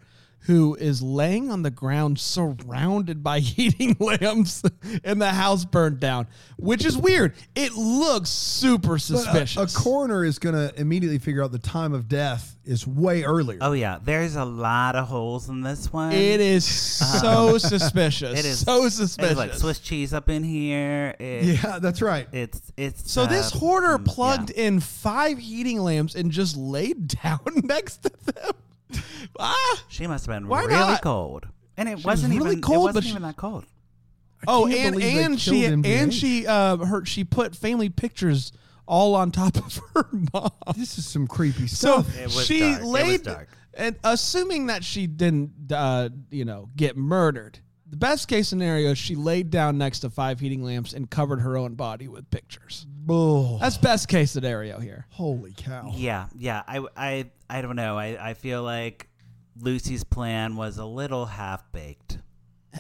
Speaker 1: who is laying on the ground surrounded by heating lamps and the house burned down, which is weird. It looks super
Speaker 3: But a-
Speaker 1: suspicious.
Speaker 3: a, coroner is going to immediately figure out the time of death is way earlier.
Speaker 2: Oh yeah, there's a lot of holes in this one.
Speaker 1: it is so suspicious.
Speaker 2: It is
Speaker 1: so suspicious.
Speaker 2: There's like Swiss cheese up in here. It,
Speaker 3: yeah, that's right.
Speaker 2: It's it's
Speaker 1: So this
Speaker 2: uh,
Speaker 1: hoarder
Speaker 2: mm,
Speaker 1: plugged
Speaker 2: yeah.
Speaker 1: in five heating lamps and just laid down next to them. Ah,
Speaker 2: She must have been
Speaker 1: Why
Speaker 2: really
Speaker 1: not?
Speaker 2: cold, and it
Speaker 1: was
Speaker 2: wasn't
Speaker 1: really
Speaker 2: even
Speaker 1: cold,
Speaker 2: It
Speaker 1: but
Speaker 2: wasn't
Speaker 1: she-
Speaker 2: even that cold.
Speaker 1: oh,
Speaker 3: can't
Speaker 1: and
Speaker 3: believe they
Speaker 1: and
Speaker 3: killed
Speaker 1: she
Speaker 3: MJ.
Speaker 1: and she uh her she put family pictures all on top of her mom.
Speaker 3: This is some creepy
Speaker 1: So
Speaker 3: stuff.
Speaker 2: It was
Speaker 1: she
Speaker 2: dark. It was
Speaker 1: laid,
Speaker 2: dark.
Speaker 1: and assuming that she didn't, uh, you know, get murdered. The best case scenario, is she laid down next to five heating lamps and covered her own body with pictures.
Speaker 3: Oh,
Speaker 1: That's best case scenario here.
Speaker 3: holy cow!
Speaker 2: Yeah, yeah. I, I, I don't know. I, I feel like Lucy's plan was a little half baked,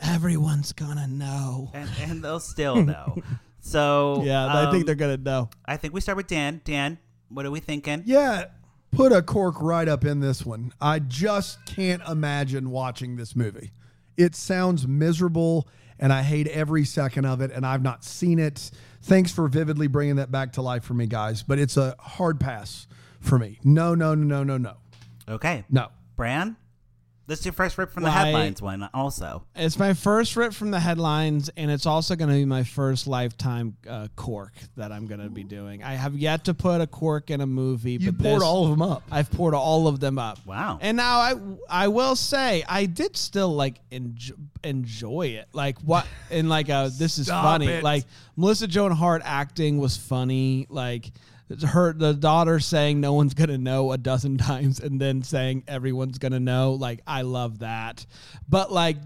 Speaker 1: Everyone's gonna know.
Speaker 2: and and they'll still know. So
Speaker 1: Yeah, I think
Speaker 2: um,
Speaker 1: they're gonna know.
Speaker 2: I think we start with Dan. Dan, what are we thinking?
Speaker 3: Yeah, put a cork right up in this one. I just can't imagine watching this movie. It sounds miserable, and I hate every second of it. And I've not seen it. Thanks for vividly bringing that back to life for me, guys. But it's a hard pass for me. No, no, no, no, no,
Speaker 2: Okay,
Speaker 3: no.
Speaker 2: Bran. This is your first rip from the
Speaker 1: Why-
Speaker 2: headlines one, also.
Speaker 1: It's my first rip from the headlines, and it's also going to be my first lifetime uh, cork that I'm going to be doing. I have yet to put a cork in a movie.
Speaker 3: You
Speaker 1: but
Speaker 3: poured
Speaker 1: this-
Speaker 3: all of them up.
Speaker 1: I've poured all of them up.
Speaker 2: Wow.
Speaker 1: And now I I will say I did still like enjoy, enjoy it. Like what and like uh this is
Speaker 3: Stop
Speaker 1: funny.
Speaker 3: it.
Speaker 1: Like Melissa Joan Hart acting was funny. Like her the daughter saying no one's gonna know a dozen times and then saying everyone's gonna know. Like I love that. But like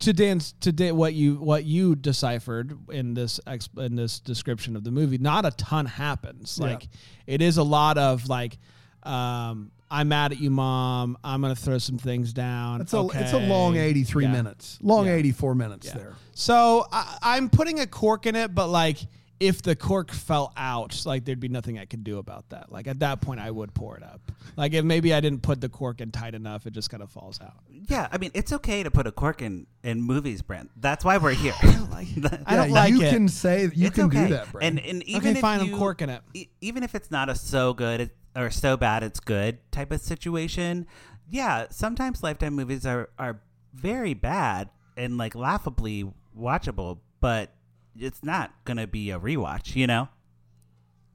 Speaker 1: to dance to da- what you what you deciphered in this exp- in this description of the movie not a ton happens
Speaker 3: Yeah.
Speaker 1: like it is a lot of like um i'm mad at you mom i'm gonna throw some things down
Speaker 3: It's a it's a long 83
Speaker 1: Yeah.
Speaker 3: minutes. Long
Speaker 1: Yeah.
Speaker 3: 84 minutes there.
Speaker 1: so I, i'm putting a cork in it but like if the cork fell out like there'd be nothing i could do about that like at that point i would pour it up like if maybe i didn't put the cork in tight enough it just kind of falls out
Speaker 2: Yeah, I mean it's okay to put a cork in in movies, Brent. That's why we're here.
Speaker 1: I don't like that i don't
Speaker 3: you
Speaker 1: it.
Speaker 3: You can say you
Speaker 2: it's
Speaker 3: can
Speaker 2: okay.
Speaker 3: do that, Brad.
Speaker 2: And and even
Speaker 1: okay
Speaker 2: if
Speaker 1: fine
Speaker 2: you,
Speaker 1: i'm corking it
Speaker 2: e- even if it's not a so good or so bad it's good type of situation, yeah, sometimes lifetime movies are are very bad and like laughably watchable, but it's not gonna be a rewatch, you know.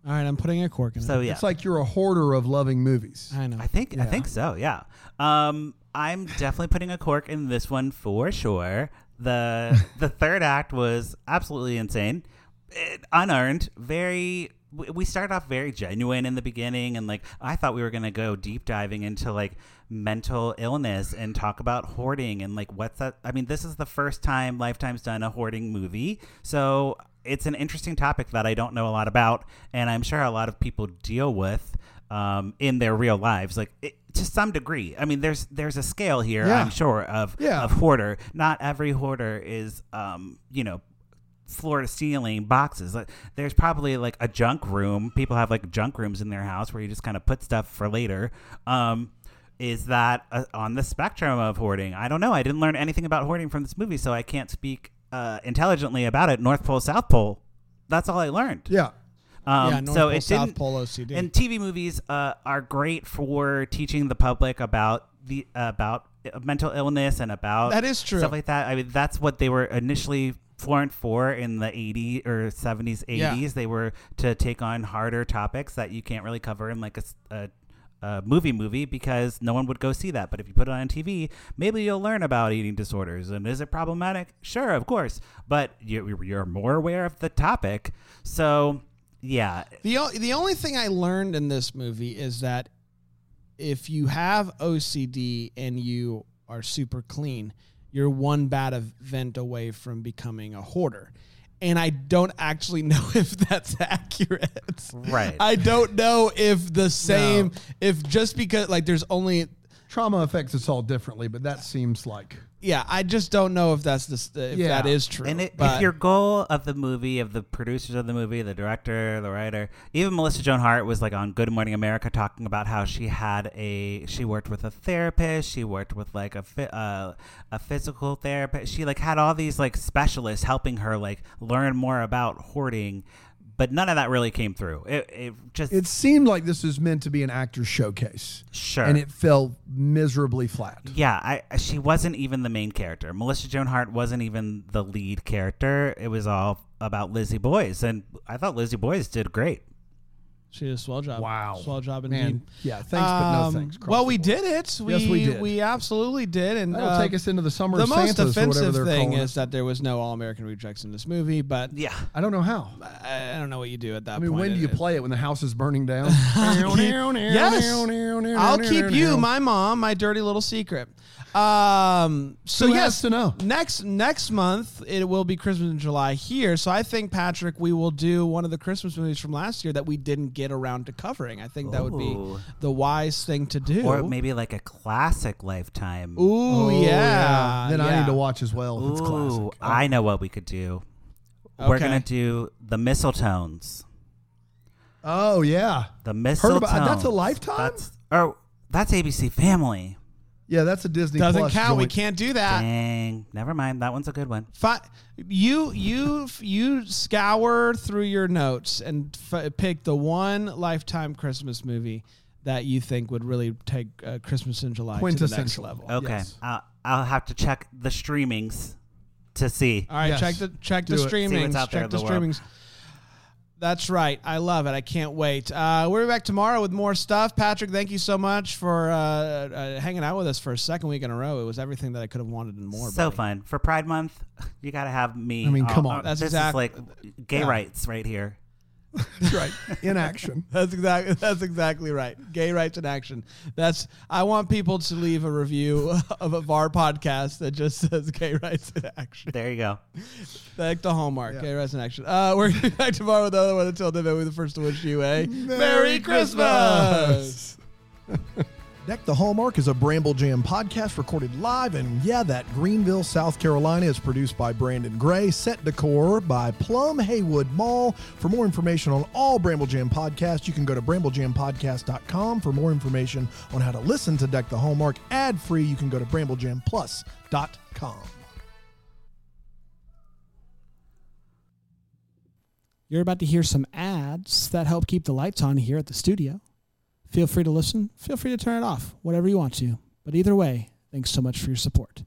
Speaker 1: all right i'm putting a cork in
Speaker 2: So
Speaker 1: it
Speaker 2: yeah,
Speaker 3: It's like you're a hoarder of loving movies.
Speaker 1: i know
Speaker 2: I think I think so. Yeah. Um, I'm definitely putting a cork in this one for sure. The the third act was absolutely insane, it, unearned. Very. We- started off very genuine in the beginning, and like I thought we were gonna go deep diving into like mental illness and talk about hoarding and like what's that. I mean, this is the first time Lifetime's done a hoarding movie, so it's an interesting topic that I don't know a lot about, and I'm sure a lot of people deal with um, in their real lives, like it, to some degree. I mean, there's there's a scale here,
Speaker 3: Yeah.
Speaker 2: I'm sure, of
Speaker 3: Yeah.
Speaker 2: of hoarder. Not every hoarder is, um, you know, floor to ceiling boxes. Like, there's probably like a junk room. People have like junk rooms in their house where you just kind of put stuff for later. Um, is that uh, on the spectrum of hoarding? I don't know. I didn't learn anything about hoarding from this movie, so I can't speak uh, intelligently about it. North Pole, South Pole. That's all I learned.
Speaker 3: Yeah.
Speaker 2: Um,
Speaker 1: yeah, North
Speaker 2: so
Speaker 1: Pole,
Speaker 2: it
Speaker 1: South
Speaker 2: didn't.
Speaker 1: Pole OCD.
Speaker 2: And TV movies uh, are great for teaching the public about the about mental illness and about
Speaker 1: That is true.
Speaker 2: stuff like that. I mean, that's what they were initially formed for in the 80s or 70s, 80s.
Speaker 1: Yeah.
Speaker 2: They were to take on harder topics that you can't really cover in like a movie movie because no one would go see that. But if you put it on TV, maybe you'll learn about eating disorders. And is it problematic? Sure, of course. But you're, you're more aware of the topic. So, yeah.
Speaker 1: The o- the only thing I learned in this movie is that if you have OCD and you are super clean, you're one bad event away from becoming a hoarder. And I don't actually know if that's accurate.
Speaker 2: Right.
Speaker 1: I don't know if the same, if just because, like, there's only,
Speaker 3: Trauma affects us all differently, but that seems like
Speaker 1: yeah, I just don't know if that's the, if
Speaker 3: Yeah.
Speaker 1: that is true.
Speaker 2: And it,
Speaker 1: But-
Speaker 2: if your goal of the movie, of the producers of the movie, the director, the writer, even Melissa Joan Hart was like on Good Morning America talking about how she had a she worked with a therapist, she worked with like a phy- uh, a physical therapist. She like had all these like specialists helping her like learn more about hoarding, but none of that really came through. It, it just
Speaker 3: it seemed like this was meant to be an actor's showcase,
Speaker 2: sure.
Speaker 3: and it fell miserably flat.
Speaker 2: Yeah, I she wasn't even the main character. Melissa Joan Hart wasn't even the lead character. It was all about Lizzie Boys, and I thought Lizzie Boys did great.
Speaker 1: She did a swell job.
Speaker 3: Wow.
Speaker 1: Swell job indeed.
Speaker 3: Man, yeah, thanks, but no
Speaker 1: Um,
Speaker 3: thanks. across
Speaker 1: Well,
Speaker 3: the
Speaker 1: we
Speaker 3: board.
Speaker 1: did it. We,
Speaker 3: Yes, we did.
Speaker 1: We absolutely did. And
Speaker 3: That'll
Speaker 1: uh,
Speaker 3: take us into the summer
Speaker 1: the
Speaker 3: of
Speaker 1: most
Speaker 3: Santas or whatever
Speaker 1: offensive
Speaker 3: they're
Speaker 1: thing
Speaker 3: calling
Speaker 1: is
Speaker 3: it.
Speaker 1: that there was no All American Rejects in this movie. But
Speaker 2: Yeah,
Speaker 3: I don't know how.
Speaker 1: I, I don't know what you do at that
Speaker 3: I mean,
Speaker 1: point.
Speaker 3: when do you
Speaker 1: It-
Speaker 3: play it when the house is burning down?
Speaker 1: Yes. I'll keep you, my mom, my dirty little secret. Um, so
Speaker 3: Who
Speaker 1: yes,
Speaker 3: to know?
Speaker 1: next next month it will be Christmas in July here. So I think Patrick, we will do one of the Christmas movies from last year that we didn't get around to covering. I think that would be
Speaker 2: Ooh.
Speaker 1: the wise thing to do.
Speaker 2: or maybe like a classic Lifetime.
Speaker 1: Ooh, yeah.
Speaker 3: Then I need to watch as well. If it's
Speaker 2: Ooh,
Speaker 3: classic.
Speaker 2: I know what we could do. We're
Speaker 1: Okay.
Speaker 2: gonna do the mistletones.
Speaker 3: Oh yeah,
Speaker 2: The
Speaker 3: Heard about- that's a Lifetime?
Speaker 2: That's or that's ABC Family.
Speaker 3: Yeah. That's a Disney.
Speaker 1: Doesn't
Speaker 3: Plus
Speaker 1: count. We
Speaker 3: joint.
Speaker 1: can't do that.
Speaker 2: Dang, never mind. That one's a good one.
Speaker 1: Fi- you you you scour through your notes and f- pick the one lifetime Christmas movie that you think would really take uh, Christmas in July to the next
Speaker 3: Quintessential.
Speaker 1: level.
Speaker 2: Okay,
Speaker 3: Yes.
Speaker 2: uh, I'll have to check the streamings to see.
Speaker 1: All right,
Speaker 3: Yes.
Speaker 1: check the check the
Speaker 3: Do it.
Speaker 2: See
Speaker 1: streamings.
Speaker 2: what's out there
Speaker 1: check
Speaker 2: in
Speaker 1: the
Speaker 2: the world.
Speaker 1: streamings. That's right. I love it. I can't wait. Uh, we'll be back tomorrow with more stuff. Patrick, thank you so much for uh, uh, hanging out with us for a second week in a row. It was everything that I could have wanted and more.
Speaker 2: so
Speaker 1: buddy.
Speaker 2: fun for Pride Month. You gotta have me.
Speaker 3: I mean, come
Speaker 2: Uh,
Speaker 3: on.
Speaker 1: That's
Speaker 2: this
Speaker 1: exact-
Speaker 2: is like gay
Speaker 1: yeah.
Speaker 2: rights right here.
Speaker 3: That's right. In action.
Speaker 1: That's exactly that's exactly right. Gay rights in action. That's I want people to leave a review of, a VAR podcast that just says gay rights in action.
Speaker 2: There you go.
Speaker 1: Thank the hallmark.
Speaker 3: Yeah.
Speaker 1: Gay rights in action. Uh, we're gonna be back tomorrow with another one. Until then, we're the first to wish you a Merry Christmas.
Speaker 3: Deck the Hallmark is a Bramble Jam podcast recorded live, and yeah, that Greenville, South Carolina is produced by Brandon Gray. Set decor by Plum Haywood Mall. For more information on all Bramble Jam podcasts, you can go to bramblejampodcast.com. For more information on how to listen to Deck the Hallmark ad free, you can go to bramblejamplus.com.
Speaker 4: You're about to hear some ads that help keep the lights on here at the studio. Feel free to listen, feel free to turn it off, whatever you want to. But either way, thanks so much for your support.